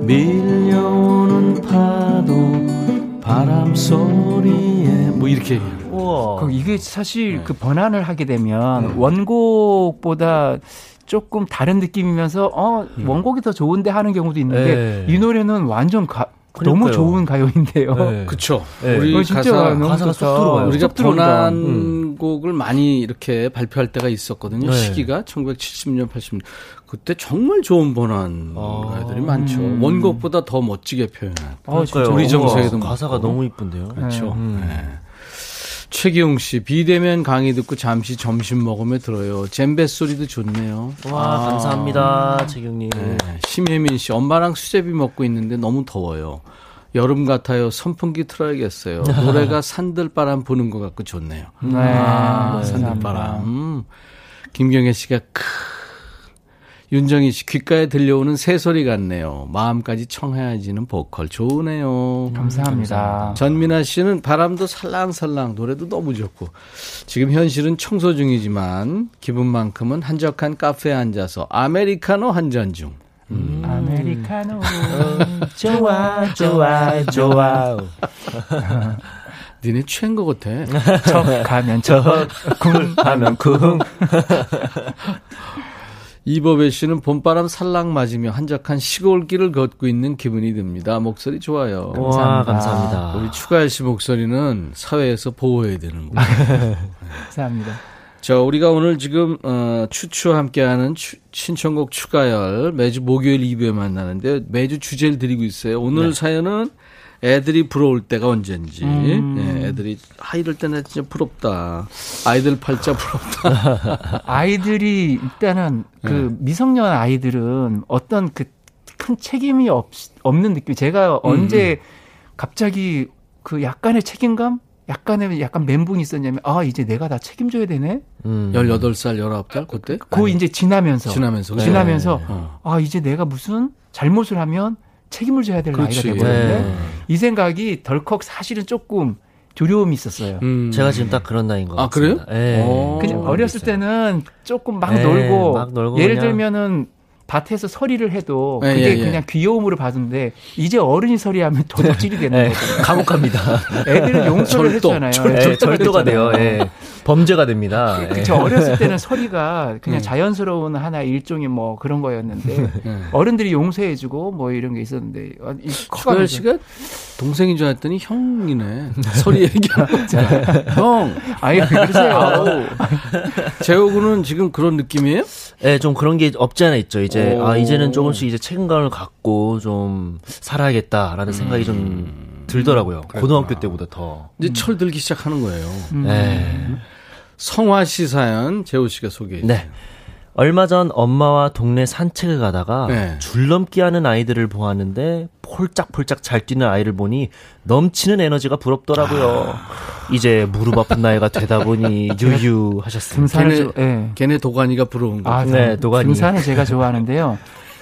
밀려오는 파도 바람 소리에 뭐 이렇게 우와. 그 이게 사실 그 번안을 하게 되면 원곡보다 조금 다른 느낌이면서 어 원곡이 더 좋은데 하는 경우도 있는데 네. 이 노래는 완전 가, 너무 그러니까요. 좋은 가요인데요. 네. 그쵸 네. 우리 어, 진짜 가사 너무 가사가 좋다. 쏙 들어와요. 우리가. 번안곡을 많이 이렇게 발표할 때가 있었거든요. 네. 시기가 1970년, 80년. 그때 정말 좋은 번안 아. 가요들이 많죠. 원곡보다 더 멋지게 표현한. 어, 진짜 우리 우와, 정서에도 가사가. 너무 이쁜데요. 그렇죠. 음. 네. 최기용 씨, 비대면 강의 듣고 잠시 점심 먹으며 들어요. 잼베 소리도 좋네요. 와, 감사합니다, 재경님. 네. 심혜민 씨, 엄마랑 수제비 먹고 있는데 너무 더워요. 여름 같아요. 선풍기 틀어야겠어요. 노래가 산들바람 부는 것 같고 좋네요. 네. 아, 네. 산들바람. 음. 김경애 씨가 크. 윤정희 씨 귓가에 들려오는 새소리 같네요. 마음까지 청해야지는 보컬 좋으네요. 감사합니다. 전민아 씨는 바람도 살랑살랑 노래도 너무 좋고 지금 현실은 청소 중이지만 기분만큼은 한적한 카페에 앉아서 아메리카노 한 잔 중. 아메리카노 좋아, 좋아, 좋아. 니네 취한 것 같아. 척 가면 척 쿵 하면 쿵 이법의 씨는 봄바람 살랑 맞으며 한적한 시골길을 걷고 있는 기분이 듭니다. 목소리 좋아요. 와, 감사합니다. 감사합니다. 우리 추가열 씨 목소리는 사회에서 보호해야 되는 거예요. 감사합니다. 자, 우리가 오늘 지금 어, 추추와 함께하는 추- 신청곡 추가열 매주 목요일 2부에 만나는데 매주 주제를 드리고 있어요. 오늘 사연은 애들이 부러울 때가 언젠지. 예, 애들이 아 이럴 때는 진짜 부럽다. 아이들 팔자 부럽다. 아이들이 일단은 그 미성년 아이들은 어떤 그 큰 책임이 없, 없는 느낌. 제가 언제 갑자기 그 약간의 책임감? 약간의 약간 멘붕이 있었냐면 아 이제 내가 다 책임져야 되네. 음. 18살, 19살 그때? 그 이제 지나면서 지나면서. 지나면서 어. 아 이제 내가 무슨 잘못을 하면 책임을 져야 될 그렇지. 나이가 돼버렸네. 네. 이 생각이 덜컥 사실은 조금 두려움이 있었어요. 음. 제가 지금 딱 그런 나이인 것 아, 그래요? 같습니다. 예. 오. 그죠? 어, 어렸을 있어요. 때는 조금 막 네, 놀고, 막 놀고 예를 그냥. 들면은 밭에서 서리를 해도 예, 그게 예, 예. 그냥 귀여움으로 봐주는데 이제 어른이 서리하면 도둑질이 되는 네, 거죠. 감옥 갑니다. 애들은 용서를 절도, 했잖아요. 예, 절도가 돼요. 예. 범죄가 됩니다. 예. 저 어렸을 때는 서리가 그냥 음. 자연스러운 하나의 일종의 뭐 그런 거였는데 네. 어른들이 용서해주고 뭐 이런 게 있었는데 어, 이 추가열 씨가 동생인 줄 알았더니 형이네. 서리 얘기하는 형. 아니 왜 그러세요? 재호군은 지금 그런 느낌이에요? 예, 좀 그런 게 없지 않아 있죠. 이제 오. 아 이제는 조금씩 이제 책임감을 갖고 좀 살아야겠다라는 생각이 좀 들더라고요. 고등학교 때보다 더. 이제 철 들기 시작하는 거예요. 음. 예. 성화 씨 사연 재호 씨가 소개해 주세요. 네. 얼마 전 엄마와 동네 산책을 가다가 네. 줄넘기 하는 아이들을 보았는데 폴짝폴짝 잘 뛰는 아이를 보니 넘치는 에너지가 부럽더라고요. 아. 이제 무릎 아픈 나이가 되다 보니 유유하셨습니다. 걔네, 등산을 예. 걔네 도가니가 부러운 거. 아, 네, 등- 도가니. 등산을 제가 좋아하는데요.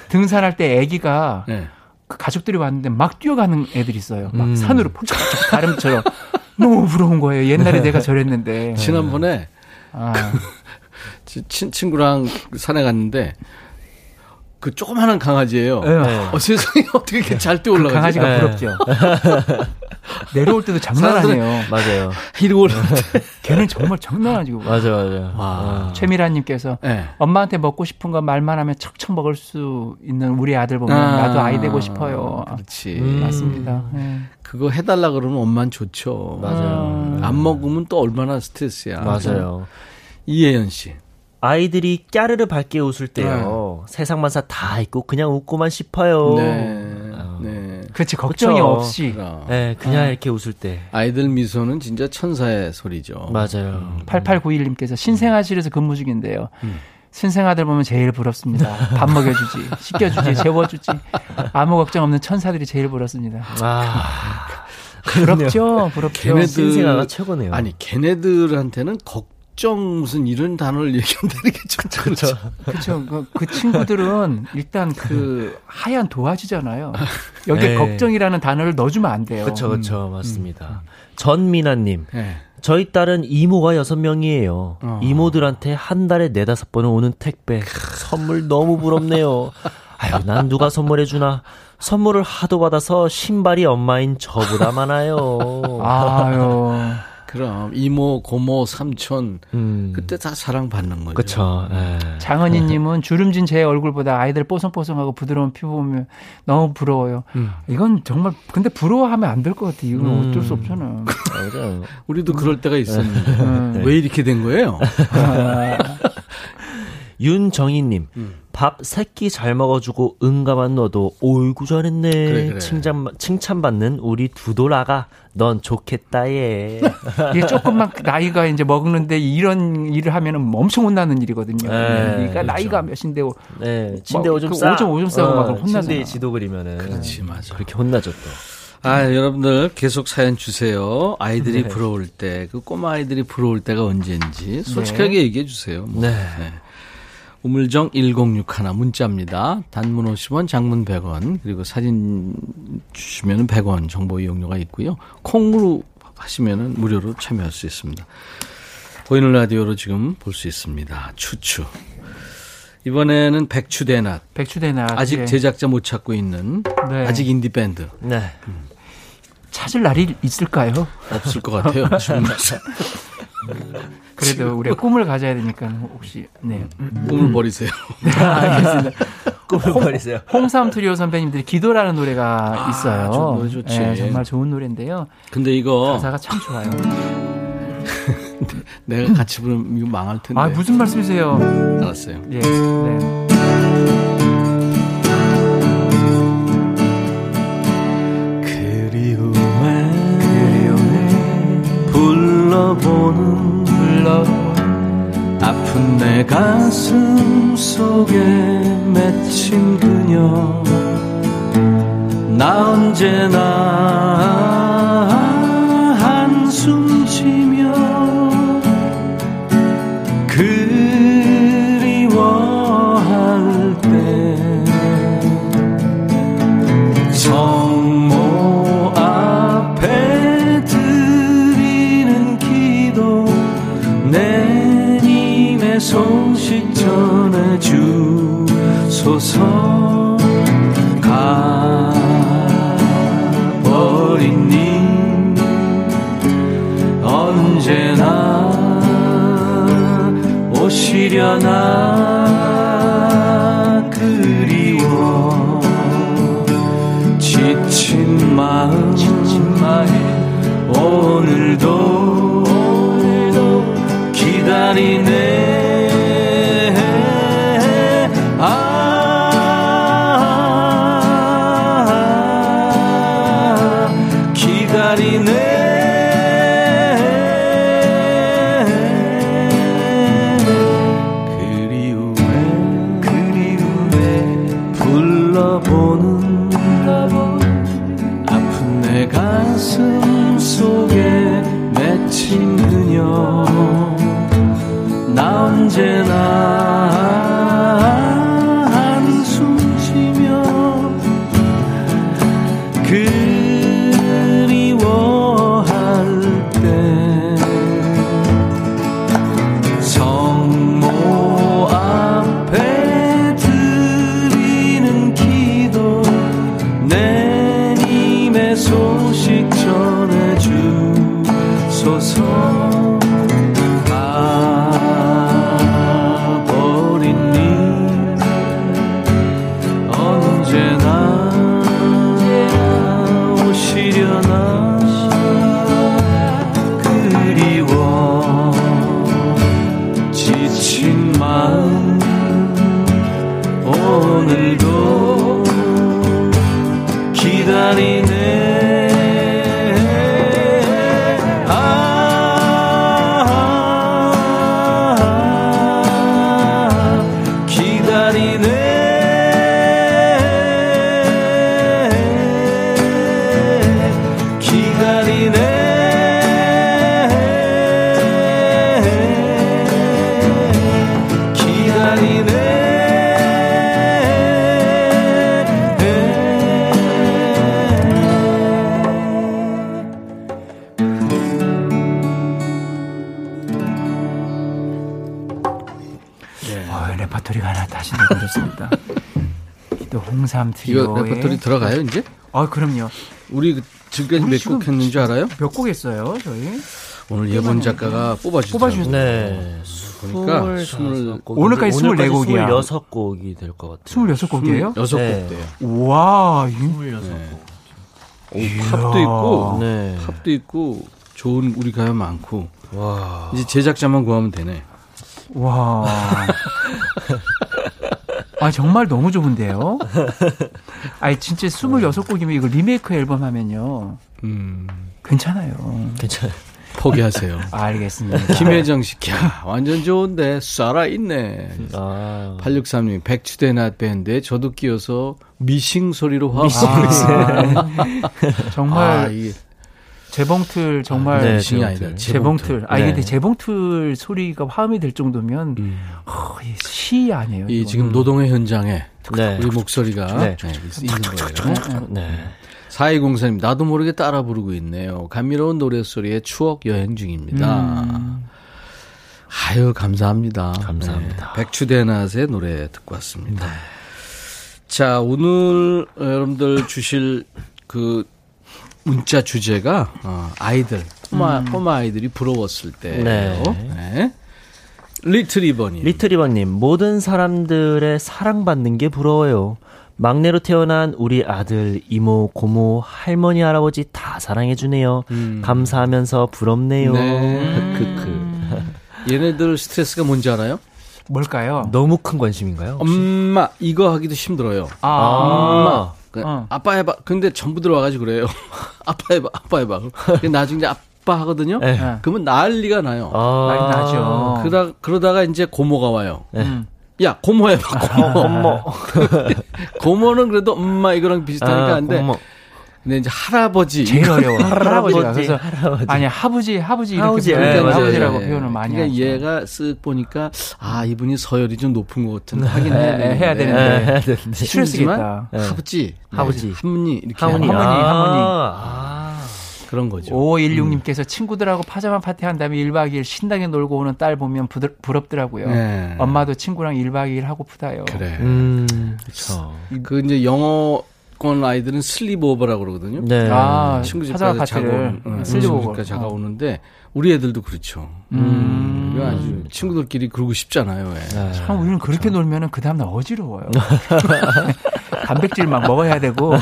등산할 때 아기가 네. 그 가족들이 왔는데 막 뛰어가는 애들이 있어요. 막 음. 산으로 폴짝폴짝 다름처럼 너무 부러운 거예요. 옛날에 내가 저랬는데. 지난번에 아, 치- 친, 친구랑 산에 갔는데 그 조그마한 강아지예요. 네. 어, 세상에 어떻게 이렇게 잘 뛰어 그 올라가지? 강아지가 네. 부럽죠. 내려올 때도 장난 아니에요. 맞아요. 이러고 올라가는데. 걔는 정말 장난 아니고. 맞아, 맞아. 와. 최미라님께서 네. 엄마한테 먹고 싶은 거 말만 하면 척척 먹을 수 있는 우리 아들 보면 아, 나도 아이 되고 싶어요. 그렇지. 음. 맞습니다. 네. 그거 해달라 그러면 엄만 좋죠. 맞아요. 안 먹으면 또 얼마나 스트레스야. 맞아요. 이혜연 씨. 아이들이 까르르 밝게 웃을 때요. 세상 만사 다 있고 그냥 웃고만 싶어요. 네. 어. 네. 그렇지 걱정이 그쵸. 없이 그럼. 네, 그냥 이렇게 웃을 때. 아이들 미소는 진짜 천사의 소리죠. 맞아요. 8891님께서 신생아실에서 근무 중인데요. 음. 신생아들 보면 제일 부럽습니다. 밥 먹여주지, 씻겨주지, 재워주지. 아무 걱정 없는 천사들이 제일 부럽습니다. 아, 부럽죠, 부럽죠. 걔네들 신생아가 최고네요. 아니 걔네들한테는 걱 정 무슨 이런 단어를 얘기한다는 게 좀 그렇죠. 그렇죠. 그, 그 친구들은 일단 그 하얀 도화지잖아요. 여기에 네. 걱정이라는 단어를 넣어주면 안 돼요. 그쵸, 그쵸. 맞습니다. 전미나님. 네. 저희 딸은 이모가 여섯 명이에요. 어. 이모들한테 한 달에 네다섯 번은 오는 택배. 선물 너무 부럽네요. 아유, 난 누가 선물해주나. 선물을 하도 받아서 신발이 엄마인 저보다 많아요. 아유. 그럼 이모, 고모, 삼촌 음. 그때 다 사랑 받는 거죠. 그쵸. 예. 장은희님은 주름진 제 얼굴보다 아이들 뽀송뽀송하고 부드러운 피부 보면 너무 부러워요. 음. 이건 정말 근데 부러워하면 안 될 것 같아. 이건 음. 어쩔 수 없잖아. 우리도 그럴 때가 있었는데 음. 왜 이렇게 된 거예요? 윤정희님, 음. 밥 세끼 잘 먹어주고 응가만 넣어도 오이구 잘했네. 그래, 그래. 칭찬 칭찬받는 우리 두돌아가 넌 좋겠다 얘. 이게 조금만 나이가 이제 먹는데 이런 일을 하면은 엄청 혼나는 일이거든요. 네, 그러니까 나이가 몇인데 네, 침대 막 오줌 그 싸. 오줌 오줌 싸고 막 혼나잖아. 침대에 지도 그리면은. 그렇지, 맞아. 그렇게 혼나죠 또. 아, 여러분들 계속 사연 주세요. 아이들이 네. 부러울 때, 그 꼬마 아이들이 부러울 때가 언제인지 솔직하게 얘기해 주세요. 뭐. 네. 우물정 1061 문자입니다. 단문 50원, 장문 100원, 그리고 사진 주시면 100원 정보 이용료가 있고요. 콩으로 하시면 무료로 참여할 수 있습니다. 보이는 라디오로 지금 볼 수 있습니다. 추추. 이번에는 백추대낮. 백추대나 아직 제작자 못 찾고 있는 네. 아직 인디 밴드 네. 찾을 날이 있을까요? 없을 것 같아요. 그래도 우리가 꿈을 가져야 되니까 혹시 네. 꿈을 버리세요. 알겠습니다. 꿈을 버리세요. 홍삼 트리오 선배님들이 기도라는 노래가 있어요. 좋은 노래 좋지. 네, 정말 좋은 노래인데요. 근데 이거 가사가 참 좋아요. 내가 같이 부르면 이거 망할 텐데. 아 무슨 말씀이세요? 알았어요. 예. 네. 나 소식 전해주소서. 3 트리오. 이거 레퍼토리 들어가요, 이제? 아, 그럼요. 우리 그 지금까지 몇 곡 했는지 알아요? 몇 곡 했어요, 저희? 오늘 예본 작가가 뽑아주셨어요. 뽑아주셨어요. 네. 그러니까 20, 오늘까지 24곡이야. 26곡이 될 것 같아요. 26곡이에요? 26곡 돼요. 와 26곡. 네. 오, 팝도 있고 네. 팝도 있고 좋은 우리 가요 많고. 와. 이제 제작자만 구하면 되네. 와. 아, 정말 너무 좋은데요? 아니, 진짜 26곡이면 이거 리메이크 앨범 하면요. 음, 괜찮아요. 괜찮아요. 포기하세요. 알겠습니다. 김혜정 씨, 야 완전 좋은데 살아 있네. 아. 863님 백추대낮 밴드에 저도 끼어서 미싱 소리로 화음 아, 정말 아, 이게 재봉틀 정말 네, 미싱이 재봉틀. 재봉틀. 아 네. 근데 재봉틀 소리가 화음이 될 정도면 음. 어, 이시 아니에요. 이. 지금 노동의 현장에 네. 우리 목소리가 네. 네, 있는 거예요. 네. 4204님, 나도 모르게 따라 부르고 있네요. 감미로운 노래소리에 추억 여행 중입니다. 음. 아유, 감사합니다. 감사합니다. 네, 백추대낮의 노래 듣고 왔습니다. 자, 오늘 어, 여러분들 주실 그 문자 주제가 어, 아이들, 꼬마, 꼬마 아이들이 부러웠을 때예요. 네. 네. 리틀 이버님. 리트리버님, 모든 사람들의 사랑받는 게 부러워요. 막내로 태어난 우리 아들, 이모, 고모, 할머니, 할아버지 다 사랑해주네요. 감사하면서 부럽네요. 네. 크크. 얘네들 스트레스가 뭔지 알아요? 뭘까요? 너무 큰 관심인가요? 엄마 이거 하기도 힘들어요. 아, 엄마 그 어. 아빠 해봐. 근데 전부 들어와가지고 그래요. 아빠 해봐, 아빠 해봐. 나중에 아빠 하거든요. 네. 네. 그러면 난리가 나요. 아. 난리 나죠. 그러다 그러다가 이제 고모가 와요. 네. 음. 야 고모 해봐. 고모. 어머. 고모는 그래도 엄마 이거랑 비슷하니까 아, 안돼. 어머. 근데 이제 할아버지 제일 어려워. 할아버지가 할아버지, 그래서 할아버지. 아니 하부지 하부지 이렇게 거 맞아요. 하부지라고 예. 표현을 많이 그러니까 하죠. 얘가 쓱 보니까 아 이분이 서열이 좀 높은 것 같은데 하긴 예, 해야 예, 되는데. 해야 되는데. 네, 해야 되는데. 네. 하부지, 하부지. 네, 할머니 이렇게 하모니. 하는 할머니, 아, 할머니. 아. 그런 거죠. 5516님께서 친구들하고 파자마 파티 한 다음에 1박 2일 신나게 놀고 오는 딸 보면 부드, 부럽더라고요. 네. 엄마도 친구랑 1박 2일 하고프다요. 그래. 음, 그쵸. 그 이제 영어 권 아이들은 슬리브오버라고 그러거든요. 네. 아, 친구 집 파자마 가서 자고 응, 집까지 자가 오는데 우리 애들도 그렇죠. 음. 이거 아주 친구들끼리 그러고 싶잖아요. 왜. 네. 참 우리는 그렇게 놀면은 그 다음 날 어지러워요. 단백질 막 먹어야 되고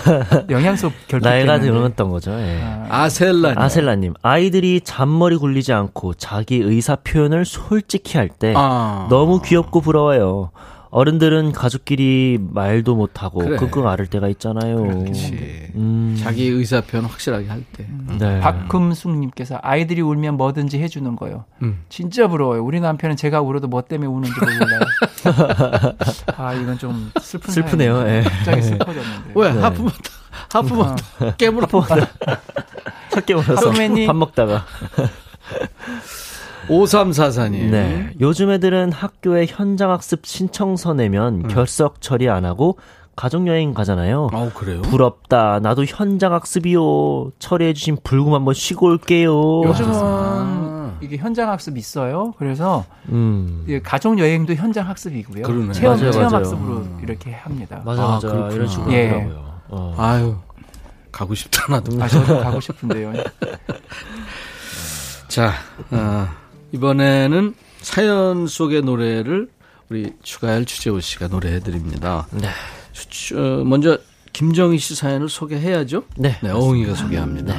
영양소 결핍 나이가. 들었던 거죠. 예. 아셀라. 아셀라 님, 아이들이 잔머리 굴리지 않고 자기 의사 표현을 솔직히 할때 아. 너무 귀엽고 부러워요. 어른들은 가족끼리 말도 못하고 그래. 끙끙 앓을 때가 있잖아요. 그렇지. 음, 자기 의사 표현 확실하게 할 때. 네. 박금숙님께서 아이들이 울면 뭐든지 해주는 거요. 음. 진짜 부러워요. 우리 남편은 제가 울어도 뭐 때문에 우는지 몰라요. 아 이건 좀 슬픈 슬프네요. 예. 갑자기 슬퍼졌는데. 왜 네. 하프만 하프만 깨물어. 오면서 선배님. 밥 먹다가. 5344님. 네. 요즘 애들은 학교에 현장학습 신청서 내면 결석 처리 안 하고 가족여행 가잖아요. 아우 그래요? 부럽다. 나도 현장학습이요. 처리해주신 불금 한번 쉬고 올게요. 요즘은 아. 이게 현장 학습 있어요. 그래서 음. 이게 가족 여행도 현장 학습이고요. 그러네. 체험 맞아요, 체험 맞아요. 학습으로 이렇게 합니다. 맞아, 아, 맞아. 그렇구나. 이런 식으로 예. 하더라고요. 어. 아유 가고 싶다 나도. 아 저도 가고 싶은데요. 자 어, 이번에는 사연 속의 노래를 우리 추가열 추재호 씨가 노래해 드립니다. 네. 추- 어, 먼저 김정희 씨 사연을 소개해야죠. 네. 네, 어흥이가 소개합니다.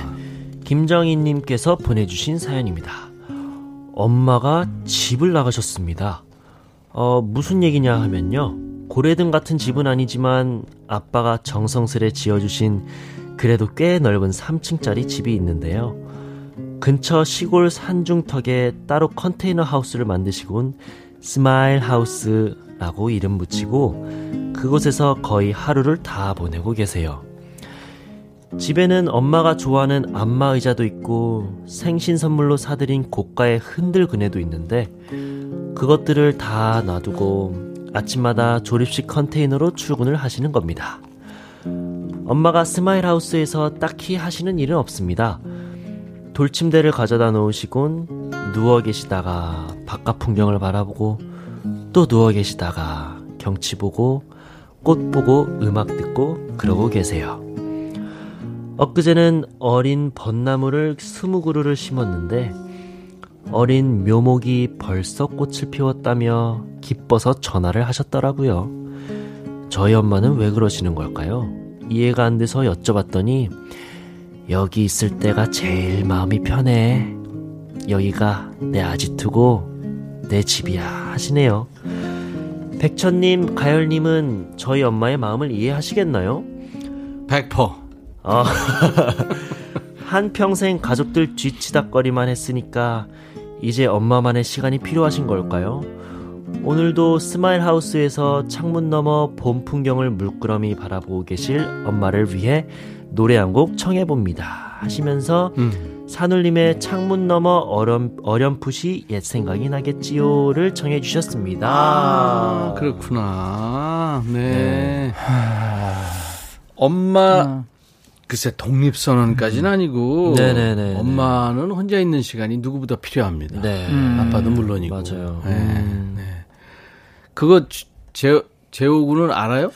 김정희 님께서 보내주신 사연입니다. 엄마가 집을 나가셨습니다. 어, 무슨 얘기냐 하면요. 고래등 같은 집은 아니지만 아빠가 정성스레 지어주신 그래도 꽤 넓은 3층짜리 집이 있는데요. 근처 시골 산중턱에 따로 컨테이너 하우스를 만드시곤 스마일 하우스라고 이름 붙이고 그곳에서 거의 하루를 다 보내고 계세요. 집에는 엄마가 좋아하는 안마 의자도 있고 생신 선물로 사드린 고가의 흔들 그네도 있는데 그것들을 다 놔두고 아침마다 조립식 컨테이너로 출근을 하시는 겁니다. 엄마가 스마일 하우스에서 딱히 하시는 일은 없습니다. 돌침대를 가져다 놓으시곤 누워 계시다가 바깥 풍경을 바라보고 또 누워 계시다가 경치 보고 꽃 보고 음악 듣고 그러고 계세요. 엊그제는 어린 벚나무를 스무 그루를 심었는데 어린 묘목이 벌써 꽃을 피웠다며 기뻐서 전화를 하셨더라고요. 저희 엄마는 왜 그러시는 걸까요? 이해가 안 돼서 여쭤봤더니 여기 있을 때가 제일 마음이 편해. 여기가 내 아지트고 내 집이야 하시네요. 백천님, 가열님은 저희 엄마의 마음을 이해하시겠나요? 백퍼. 아, 한평생 가족들 뒤치닥거리만 했으니까 이제 엄마만의 시간이 필요하신 걸까요? 오늘도 스마일 하우스에서 창문 너머 봄 풍경을 물끄러미 바라보고 계실 엄마를 위해 노래 한 곡 청해봅니다. 하시면서 음. 산울림의 창문 너머 어렴, 어렴풋이 옛 생각이 나겠지요를 청해 주셨습니다. 아, 그렇구나. 네. 엄마, 어. 글쎄, 독립선언까지는 아니고. 음. 네네네. 엄마는 혼자 있는 시간이 누구보다 필요합니다. 네. 음. 아빠도 물론이고. 맞아요. 네, 음. 네. 그거 제, 재호군은 알아요?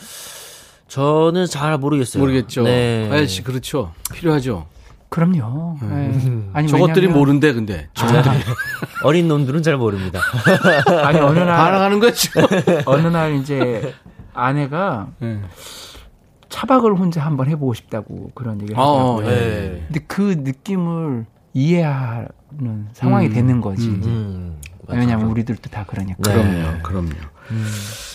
저는 잘 모르겠어요. 모르겠죠. 네. 아यल 씨, 그렇죠. 필요하죠. 그럼요. 네. 아니, 저것들이 왜냐면- 모른대, 근데. 저것들이. 어린 놈들은 잘 모릅니다. 아니 어느 날 반항하는 거죠. 어느 날 이제 아내가 네. 차박을 혼자 한번 해보고 싶다고 그런 얘기를 어, 하더라고요. 예. 근데 그 느낌을 이해하는 상황이 음, 되는 거지. 음. 음. 왜냐하면 우리들도 다 그러니까. 네. 그럼요, 그럼요.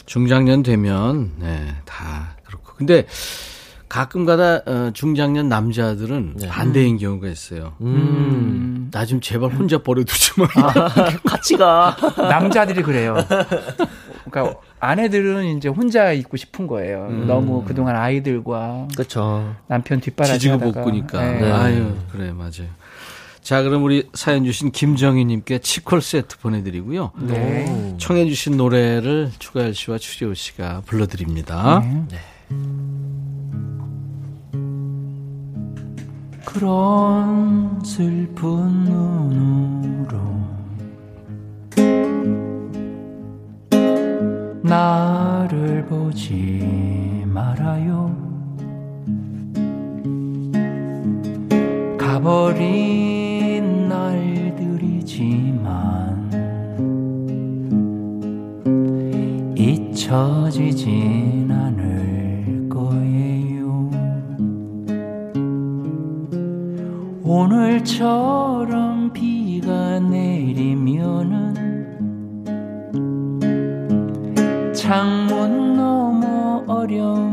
중장년 되면, 네, 다. 근데 가끔 가다 어, 중장년 남자들은 네. 반대인 경우가 있어요. 음. 나 좀 제발 혼자 버려두지 마. 같이 가. 남자들이 그래요. 그러니까 아내들은 이제 혼자 있고 싶은 거예요. 음. 너무 그동안 아이들과 그쵸. 남편 뒷바라지 지지고. 볶으니까. 네. 아유, 그래, 맞아요. 자, 그럼 우리 사연 주신 김정희님께 치콜 세트 보내드리고요. 네. 청해주신 노래를 추가열 씨와 추리호 씨가 불러드립니다. 네. 그런 슬픈 눈으로 나를 보지 말아요. 가버린 날들이지만 잊혀지진 오늘처럼 비가 내리면은 창문 너머 어렴풋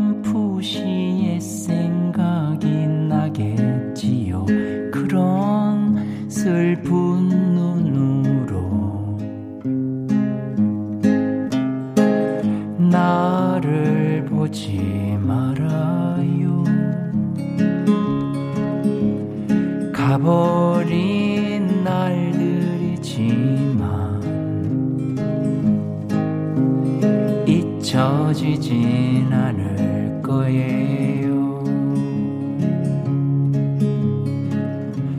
지진 않을 거예요.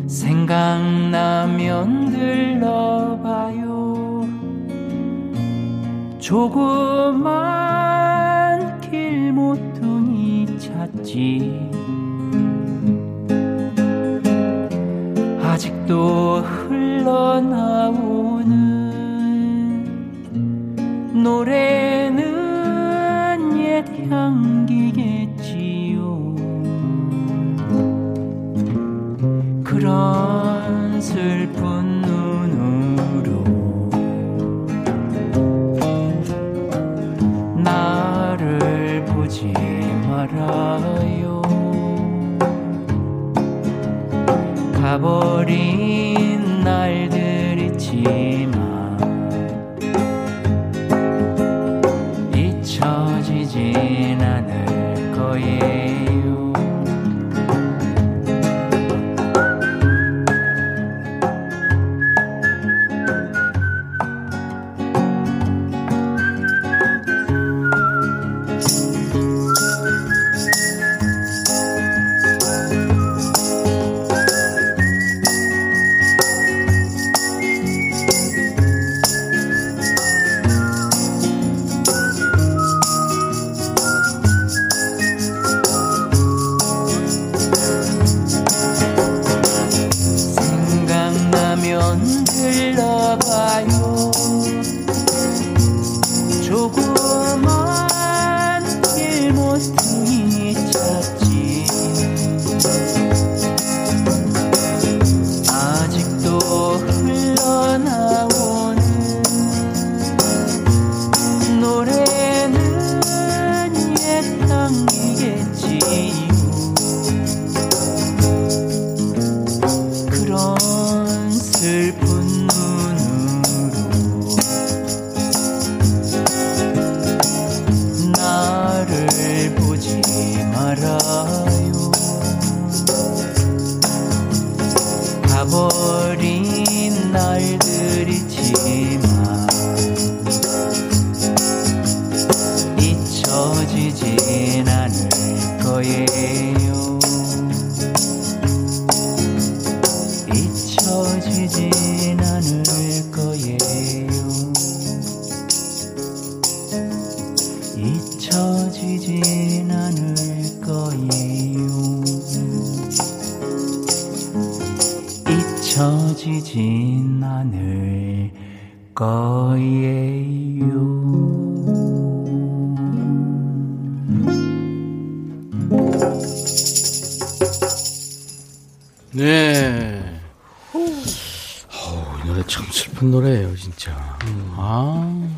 생각나면 들러봐요. 조그만 길모퉁이 찾지. 아직도 흘러나오는 노래 가버린 날들이지만 슬픈 노래예요, 진짜. 아,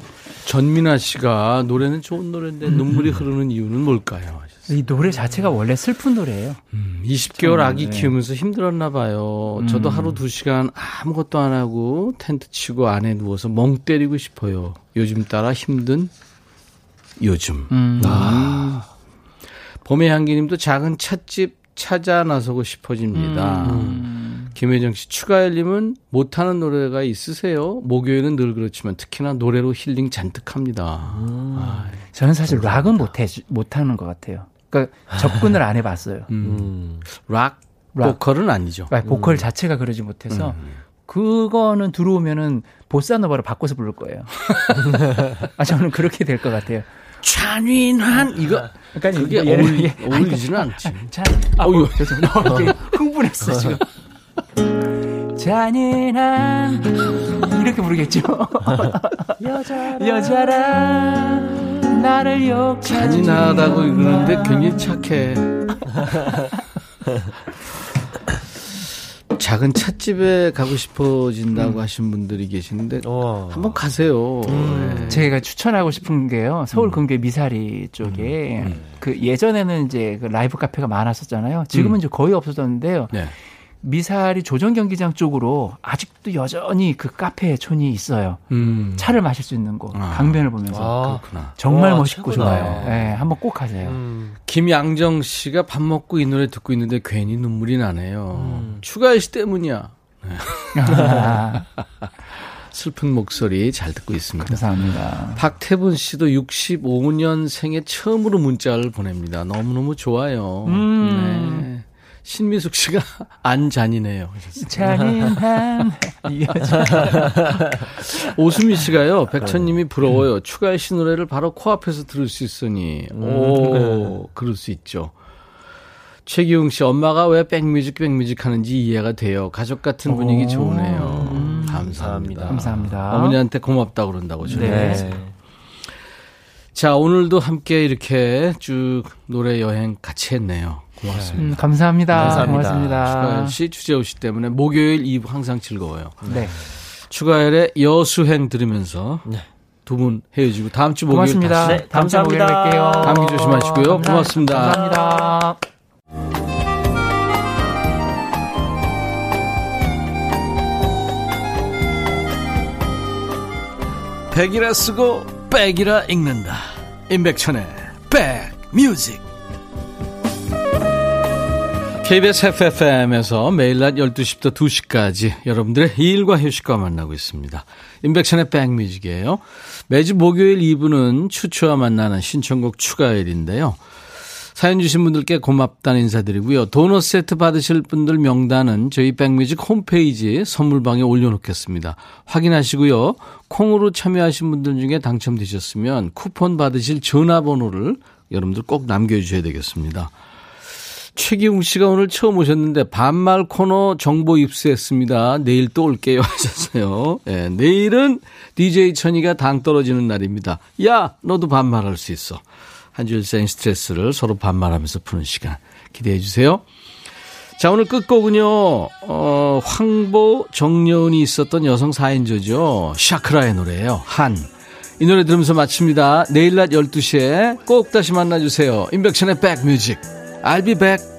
전민아 씨가 노래는 좋은 노래인데 눈물이 흐르는 이유는 뭘까요? 이 노래 자체가 원래 슬픈 노래예요. 음, 20개월 아기 네. 키우면서 힘들었나 봐요. 저도 음. 하루 두 시간 아무것도 안 하고 텐트 치고 안에 누워서 멍 때리고 싶어요. 요즘 따라 힘든 요즘. 음. 아. 봄의 향기님도 작은 찻집 찾아 나서고 싶어집니다. 음. 김혜정 씨, 추가열님은 못하는 노래가 있으세요? 목요일은 늘 그렇지만 특히나 노래로 힐링 잔뜩 합니다. 아, 저는 사실 락은 못해 못하는 것 같아요. 그러니까 접근을 안 해봤어요. 음. 락, 락. 보컬은 아니죠. 락 보컬 자체가 그러지 못해서 그거는 들어오면은 보사노바로 바꿔서 부를 거예요. 아 저는 그렇게 될 것 같아요. 잔인한 이거 그러니까 그게 어울리, 예. 어울리지는 않지. 자, 아. 어, 죄송합니다. 어, 흥분했어 지금. 잔인한 이렇게 부르겠죠. 여자라, 여자라 나를 욕 잔인하다고 그러는데 굉장히 착해. 작은 찻집에 가고 싶어진다고 하신 분들이 계시는데 어. 한번 가세요. 네. 제가 추천하고 싶은 게요. 서울 근교 미사리 쪽에 그 예전에는 이제 그 라이브 카페가 많았었잖아요. 지금은 음. 이제 거의 없어졌는데요. 네. 미사리 조정 경기장 쪽으로 아직도 여전히 그 카페 촌이 있어요. 음. 차를 마실 수 있는 곳, 아. 강변을 보면서 아, 그렇구나. 정말 와, 멋있고 최고다. 좋아요. 예, 한번 꼭 가세요. 음. 김양정 씨가 밥 먹고 이 노래 듣고 있는데 괜히 눈물이 나네요. 음. 추가열 씨 때문이야. 아, 슬픈 목소리 잘 듣고 있습니다. 감사합니다. 박태분 씨도 65년생에 처음으로 문자를 보냅니다. 너무너무 좋아요. 음. 네. 신미숙 씨가 안 잔인해요. 하셨어요. 잔인한 이 여자. 오수미 씨가요, 백천님이 부러워요. 추가열 씨 노래를 바로 코앞에서 들을 수 있으니. 오, 그럴 수 있죠. 최기웅 씨, 엄마가 왜 백뮤직, 백뮤직 하는지 이해가 돼요. 가족 같은 분위기 오. 좋으네요. 음. 감사합니다. 감사합니다. 어머니한테 고맙다고 그런다고 저는. 네. 자, 오늘도 함께 이렇게 쭉 노래 여행 같이 했네요. 고맙습니다. 음, 감사합니다. 감사합니다. 고맙습니다. 추가열 씨, 주재호 씨 때문에 목요일 2부 항상 즐거워요. 네. 추가열의 여수행 들으면서 두분 헤어지고 다음 주 목요일 고맙습니다. 다시 네, 다음 목요일에 감사합니다. 뵐게요. 감기 조심하시고요. 감사- 고맙습니다. 감사합니다. 백이라 쓰고 백이라 읽는다. 임백천의 백뮤직. KBS FFM에서 매일 낮 12시부터 2시까지 여러분들의 일과 휴식과 만나고 있습니다. 임백천의 백뮤직이에요. 매주 목요일 2부는 추추와 만나는 신청곡 추가일인데요. 사연 주신 분들께 고맙다는 인사드리고요. 도넛 세트 받으실 분들 명단은 저희 백뮤직 홈페이지 선물방에 올려놓겠습니다. 확인하시고요. 콩으로 참여하신 분들 중에 당첨되셨으면 쿠폰 받으실 전화번호를 여러분들 꼭 남겨주셔야 되겠습니다. 최기웅 씨가 오늘 처음 오셨는데 반말 코너 정보 입수했습니다. 내일 또 올게요 하셨어요. 예, 내일은 DJ 천이가 당 떨어지는 날입니다. 야, 너도 반말할 수 있어. 한 주일 쌓인 스트레스를 서로 반말하면서 푸는 시간 기대해 주세요. 자, 오늘 끝곡은요, 어, 황보, 정여운이 있었던 여성 4인조죠. 샤크라의 노래예요. 한. 이 노래 들으면서 마칩니다. 내일 낮 12시에 꼭 다시 만나주세요. 임백천의 백뮤직. I'll be back.